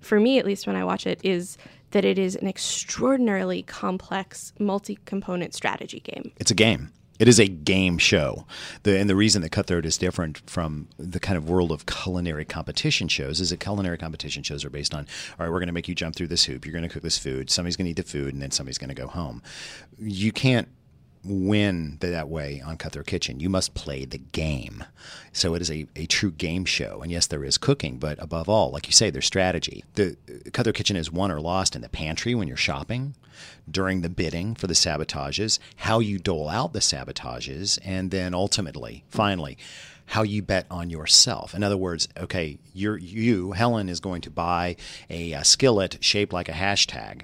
for me, at least when I watch it, is that it is an extraordinarily complex, multi-component strategy game. It's a game. It is a game show. The, and the reason that Cutthroat is different from the kind of world of culinary competition shows is that culinary competition shows are based on, all right, we're going to make you jump through this hoop. You're going to cook this food. Somebody's going to eat the food, and then somebody's going to go home. You can't win that way on Cutthroat Kitchen. You must play the game. So it is a, a true game show. And yes, there is cooking, but above all, like you say, there's strategy. The uh, Cutthroat Kitchen is won or lost in the pantry when you're shopping, during the bidding for the sabotages, how you dole out the sabotages, and then ultimately, finally, how you bet on yourself. In other words, okay, you're, you, Helen, is going to buy a, a skillet shaped like a hashtag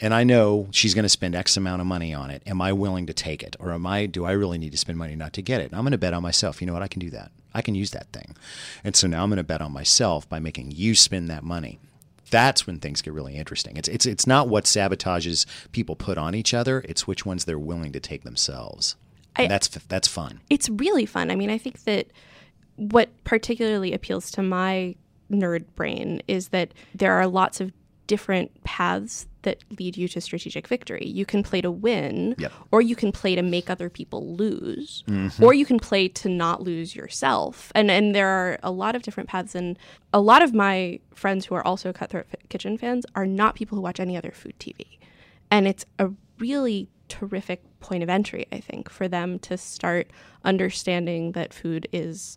and I know she's going to spend X amount of money on it. Am I willing to take it, or am I? Do I really need to spend money not to get it? I'm going to bet on myself. You know what? I can do that. I can use that thing. And so now I'm going to bet on myself by making you spend that money. That's when things get really interesting. It's it's it's not what sabotages people put on each other. It's which ones they're willing to take themselves. I, that's that's fun. It's really fun. I mean, I think that what particularly appeals to my nerd brain is that there are lots of different paths that lead you to strategic victory. You can play to win, yep. or you can play to make other people lose, mm-hmm. or you can play to not lose yourself. And and there are a lot of different paths. And a lot of my friends who are also Cutthroat Kitchen fans are not people who watch any other food TV, and it's a really terrific point of entry, I think, for them to start understanding that food is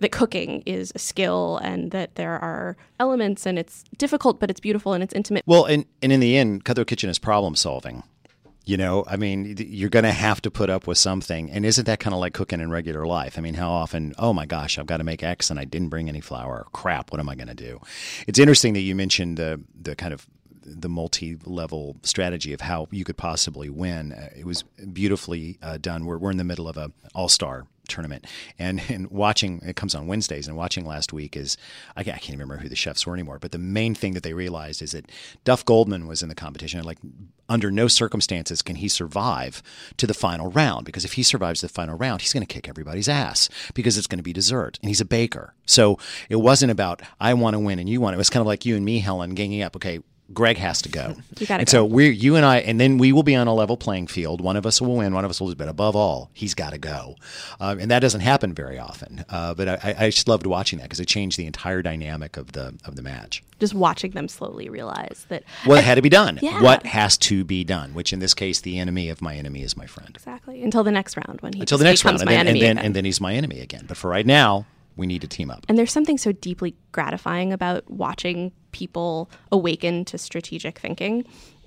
that cooking is a skill and that there are elements and it's difficult, but it's beautiful and it's intimate. Well, and, and in the end, Cutthroat Kitchen is problem solving. You know, I mean, you're going to have to put up with something. And isn't that kind of like cooking in regular life? I mean, how often, oh my gosh, I've got to make X and I didn't bring any flour. Crap, what am I going to do? It's interesting that you mentioned the, the kind of the multi-level strategy of how you could possibly win. Uh, it was beautifully uh, done. We're, we're in the middle of a all-star tournament. And, and watching, it comes on Wednesdays, and watching last week is, I can't, I can't remember who the chefs were anymore, but the main thing that they realized is that Duff Goldman was in the competition. Like, under no circumstances can he survive to the final round, because if he survives the final round, he's going to kick everybody's ass because it's going to be dessert. And he's a baker. So it wasn't about, I want to win and you want it. It was kind of like you and me, Helen, ganging up. Okay, Greg has to go. <laughs> You gotta and go. so we you and I, and then we will be on a level playing field. One of us will win, one of us will lose. But above all, he's got to go, um, and that doesn't happen very often. Uh, but I, I just loved watching that because it changed the entire dynamic of the of the match. Just watching them slowly realize that what had to be done. Yeah. What has to be done? Which in this case, the enemy of my enemy is my friend. Exactly. Until the next round when he until the next round, and then, and then, and then he's my enemy again. But for right now, we need to team up. And there's something so deeply gratifying about watching people awaken to strategic thinking.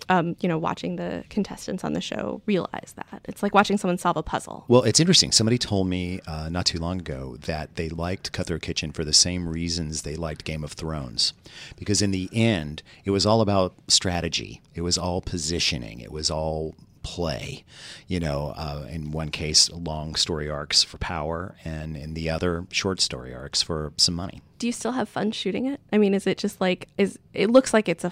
Um, you know, watching the contestants on the show realize that. It's like watching someone solve a puzzle. Well, it's interesting. Somebody told me uh, not too long ago that they liked Cutthroat Kitchen for the same reasons they liked Game of Thrones. Because in the end, it was all about strategy, it was all positioning, it was all play. You know, uh, in one case, long story arcs for power, and in the other, short story arcs for some money. Do you still have fun shooting it? I mean, is it just like is it looks like it's a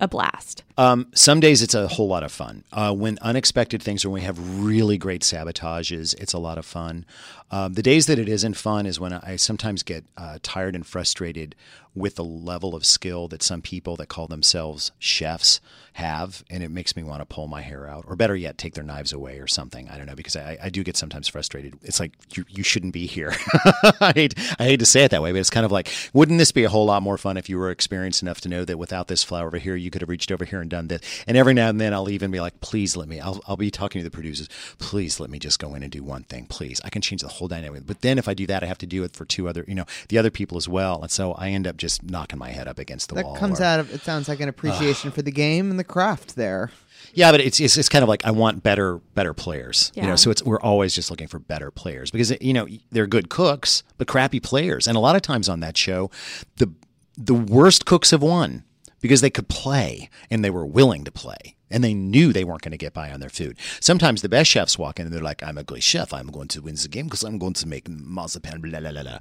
a blast? Um, some days it's a whole lot of fun. Uh, when unexpected things or when we have really great sabotages, it's a lot of fun. Um, the days that it isn't fun is when I sometimes get uh, tired and frustrated with the level of skill that some people that call themselves chefs have, and it makes me want to pull my hair out, or better yet, take their knives away or something. I don't know because I, I do get sometimes frustrated. It's like you, you shouldn't be here. <laughs> I hate I hate to say it that way, but it's kind of like, wouldn't this be a whole lot more fun if you were experienced enough to know that without this flour over here, you could have reached over here and done this. And every now and then, I'll even be like, please let me. I'll, I'll be talking to the producers. Please let me just go in and do one thing. Please, I can change the whole dynamic. But then if I do that, I have to do it for two other, you know, the other people as well. And so I end up just knocking my head up against the That wall. comes or- out of it sounds like an appreciation for the game and the craft there. Yeah, but it's, it's it's kind of like I want better better players. You know, so it's we're always just looking for better players because you know they're good cooks but crappy players, and a lot of times on that show, the the worst cooks have won because they could play and they were willing to play and they knew they weren't going to get by on their food. Sometimes the best chefs walk in and they're like, "I'm a great chef. I'm going to win the game because I'm going to make marzipan." Blah blah blah blah.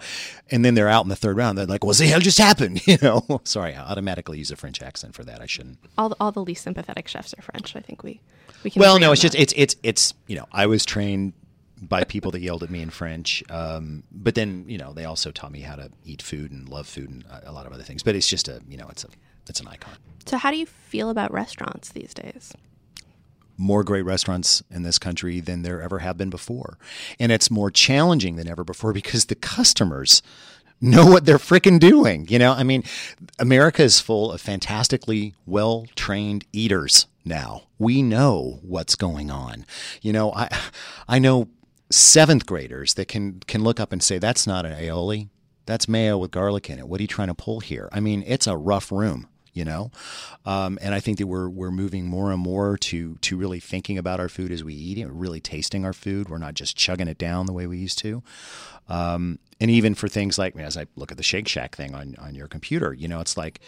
And then they're out in the third round. They're like, "What the hell just happened?" <laughs> You know. Sorry, I automatically use a French accent for that. I shouldn't. All the, all the least sympathetic chefs are French. I think we we can. Well, no, it's just it's it's it's you know I was trained by people that yelled at me in French, um, but then you know they also taught me how to eat food and love food and a, a lot of other things. But it's just a you know it's a it's an icon. So, how do you feel about restaurants these days? More great restaurants in this country than there ever have been before, and it's more challenging than ever before because the customers know what they're freaking doing. You know, I mean, America is full of fantastically well trained eaters now. We know what's going on. You know, I I know seventh graders that can can look up and say that's not an aioli, that's mayo with garlic in it. What are you trying to pull here? I mean, it's a rough room. You know, um, and I think that we're we're moving more and more to to really thinking about our food as we eat it, really tasting our food. We're not just chugging it down the way we used to. Um, and even for things like as I look at the Shake Shack thing on on your computer, you know, it's like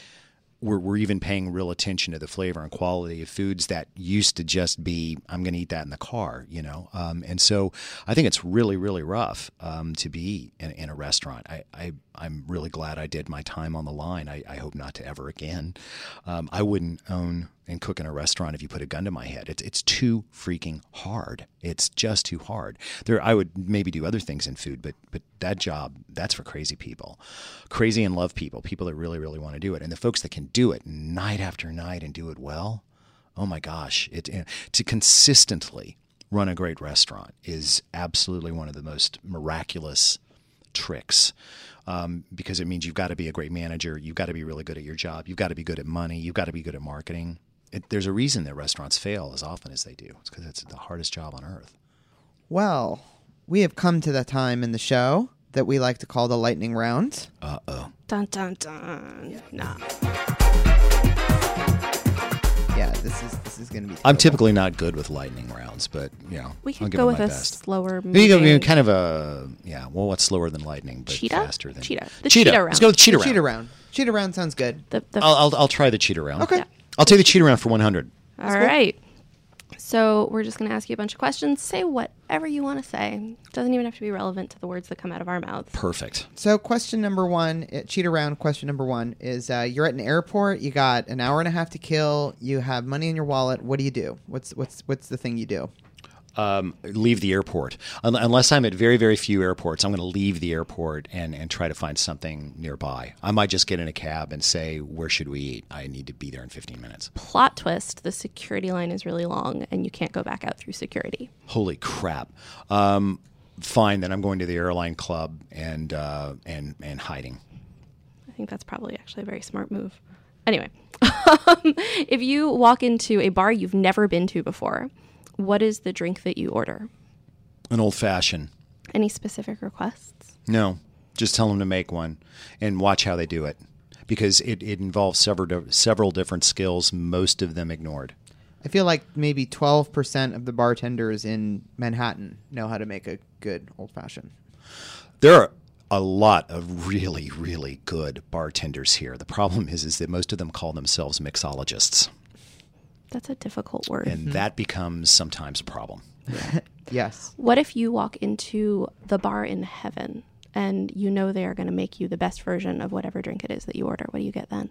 we're we're even paying real attention to the flavor and quality of foods that used to just be I'm going to eat that in the car, you know. Um, and so I think it's really really rough um, to be in, in a restaurant. I, I I'm really glad I did my time on the line. I, I hope not to ever again. Um, I wouldn't own and cook in a restaurant if you put a gun to my head. It's it's too freaking hard. It's just too hard. There, I would maybe do other things in food, but but that job that's for crazy people, crazy and love people, people that really really want to do it, and the folks that can do it night after night and do it well. Oh my gosh! It to consistently run a great restaurant is absolutely one of the most miraculous tricks um, because it means you've got to be a great manager. You've got to be really good at your job. You've got to be good at money. You've got to be good at marketing. It, there's a reason that restaurants fail as often as they do. It's because it's the hardest job on earth. Well, we have come to the time in the show that we like to call the lightning round. Uh oh. Dun dun dun. Nah. Yeah, this is this is going to be. I'm typically not good with lightning rounds, but you know, We I'll go with a best. slower. You go, moving- kind of a yeah. Well, what's slower than lightning, but Cheetah? faster than Cheetah. The cheetah. cheetah Let's go with cheetah The round. cheetah round. Cheetah round sounds good. The, the, I'll, I'll I'll try the cheetah round. Okay. Yeah. I'll take the cheetah round for 100. all right. So we're just going to ask you a bunch of questions. Say whatever you want to say. Doesn't even have to be relevant to the words that come out of our mouths. Perfect. So, question number one, uh, cheetah round. Question number one is: uh, You're at an airport. You got an hour and a half to kill. You have money in your wallet. What do you do? What's what's what's the thing you do? Um, leave the airport. Un- unless I'm at very, very few airports, I'm going to leave the airport and, and try to find something nearby. I might just get in a cab and say, Where should we eat? I need to be there in 15 minutes. Plot twist: the security line is really long, and you can't go back out through security. Holy crap. Um, fine, then I'm going to the airline club and, uh, and, and hiding. I think that's probably actually a very smart move. Anyway, <laughs> if you walk into a bar you've never been to before, what is the drink that you order? An old fashioned. Any specific requests? No, just tell them to make one and watch how they do it because it, it involves several, several different skills, most of them ignored. I feel like maybe 12% of the bartenders in Manhattan know how to make a good old fashioned. There are a lot of really, really good bartenders here. The problem is, is that most of them call themselves mixologists, That's a difficult word. and that becomes sometimes a problem. <laughs> Yes. What if you walk into the bar in heaven and you know they are going to make you the best version of whatever drink it is that you order? What do you get then?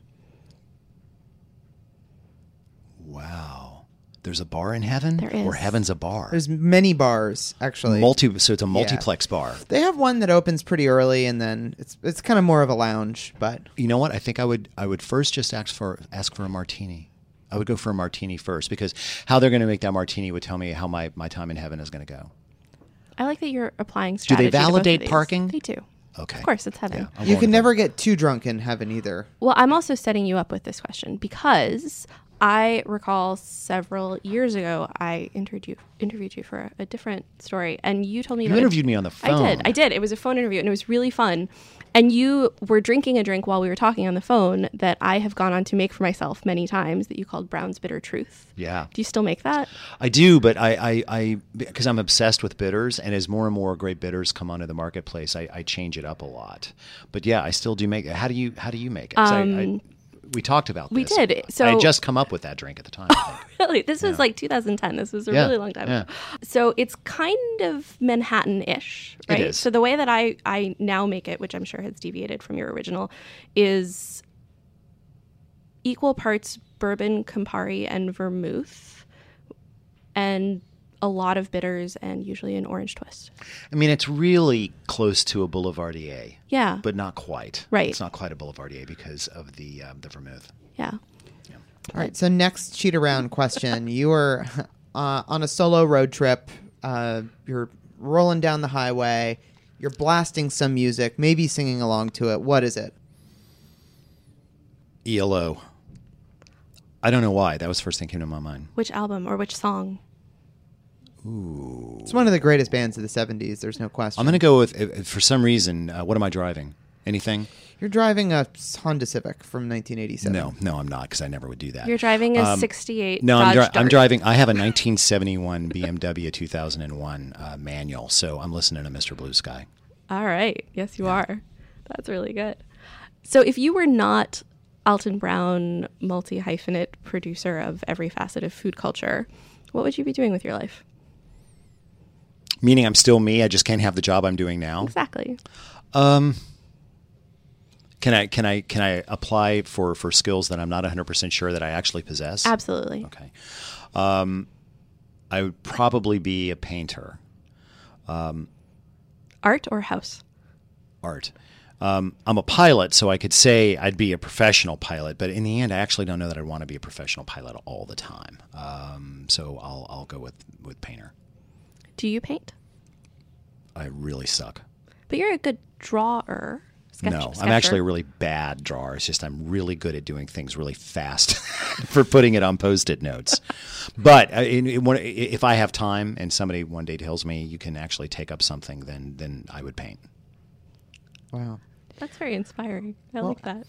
Wow. There's a bar in heaven? There is. Or heaven's a bar? There's many bars actually. multi so it's a multiplex bar. they have one that opens pretty early, and then it's it's kind of more of a lounge. But You know what? I think I would I would first just ask for ask for a martini. I would go for a martini first because how they're going to make that martini would tell me how my, my time in heaven is going to go. I like that you're applying Do they to both of validate these. parking? They do. Okay. Of course, it's heaven. Yeah, you can never get too drunk in heaven either. Well, I'm also setting you up with this question because I recall several years ago I interviewed you, interviewed you for a, a different story, and you told me You that interviewed me on the phone. I did. I did. It was a phone interview, and it was really fun. And you were drinking a drink while we were talking on the phone that I have gone on to make for myself many times. That you called Brown's Bitter Truth. Yeah. Do you still make that? I do, but I, I, I because I'm obsessed with bitters, and as more and more great bitters come onto the marketplace, I, I change it up a lot. But yeah, I still do make it. How do you how do you make it? I- I, um, we talked about Um, we this. did. I So- had just come up with that drink at the time. I think. <laughs> really this was like 2010 this was a Yeah, really long time yeah. so it's kind of manhattan-ish right is. so the way that i i now make it which i'm sure has deviated from your original is equal parts bourbon campari and vermouth and a lot of bitters and usually an orange twist I mean, it's really close to a Boulevardier, yeah but not quite. Right. It's not quite a Boulevardier because of the um, the vermouth. yeah All right. So next cheetah round question: <laughs> You are uh, on a solo road trip. Uh, you're rolling down the highway. You're blasting some music, maybe singing along to it. What is it? ELO. I don't know why. That was the first thing that came to my mind. which album or which song It's one of the greatest bands of the '70s. There's no question. I'm going to go with, if- if for some reason, uh, what am I driving? Anything? You're driving a Honda Civic from 1987. No, no, I'm not because I never would do that. you're driving a Um, 68 No, I'm, Dodge dri- I'm Dart. driving. I have a 1971 BMW 2001 uh, manual, so I'm listening to Mr. Blue Sky. All right. Yes, you are. That's really good. So, if you were not Alton Brown, multi hyphenate producer of every facet of food culture, what would you be doing with your life? Meaning, I'm still me. I just can't have the job I'm doing now. Exactly. Can I? Can I? Can I apply for for skills that I'm not 100 percent sure that I actually possess? Absolutely. Okay. Um, I would probably be a painter. Art or house? art. Um, I'm a pilot, so I could say I'd be a professional pilot, but in the end, I actually don't know that I'd want to be a professional pilot all the time. Um, so I'll I'll go with with painter. Do you paint? I really suck. But you're a good drawer. Sketch, no, I'm actually a really bad drawer. It's just I'm really good at doing things really fast <laughs> for putting it on post-it notes. but uh, in, in, one- if I have time and somebody one day tells me you can actually take up something, then then I would paint. Wow. That's very inspiring. I like that.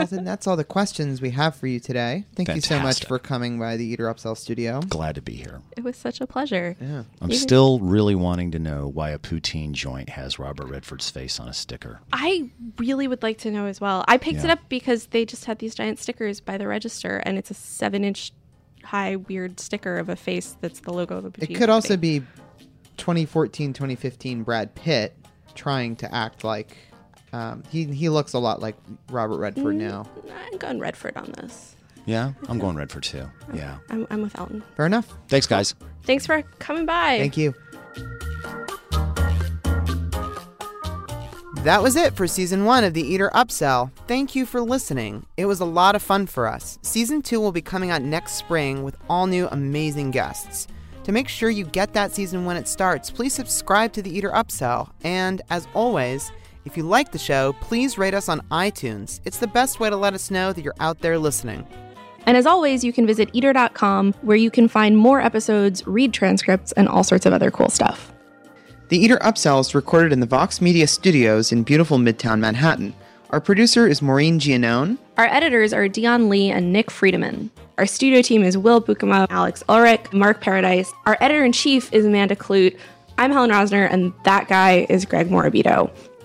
Alton, that's all the questions we have for you today. Thank you so much Fantastic. for coming by the Eater Upsell studio. Glad to be here. It was such a pleasure. Yeah. I'm You- still really wanting to know why a poutine joint has Robert Redford's face on a sticker. I really would like to know as well. I picked it Yeah. up because they just had these giant stickers by the register, and it's a seven inch high weird sticker of a face that's the logo of a It poutine could also company. be 2014, 2015 Brad Pitt trying to act like um, he he looks a lot like Robert Redford Mm. now. I'm going Redford on this. Yeah, I'm going Redford too. Yeah. I'm, I'm with Alton. Fair enough. Thanks, guys. Thanks for coming by. Thank you. That was it for season one of the Eater Upsell. Thank you for listening. It was a lot of fun for us. Season two will be coming out next spring with all new amazing guests. To make sure you get that season when it starts, please subscribe to the Eater Upsell. And as always, if you like the show, please rate us on iTunes. It's the best way to let us know that you're out there listening. And as always, you can visit eater.com where you can find more episodes, read transcripts, and all sorts of other cool stuff. The Eater Upsell is recorded in the Vox Media Studios in beautiful Midtown Manhattan. Our producer is Maureen Gianone. Our editors are Dion Lee and Nick Friedemann. Our studio team is Will Bukema, Alex Ulrich, Mark Paradise. Our editor in chief is Amanda Kludt. I'm Helen Rosner, and that guy is Greg Morabito.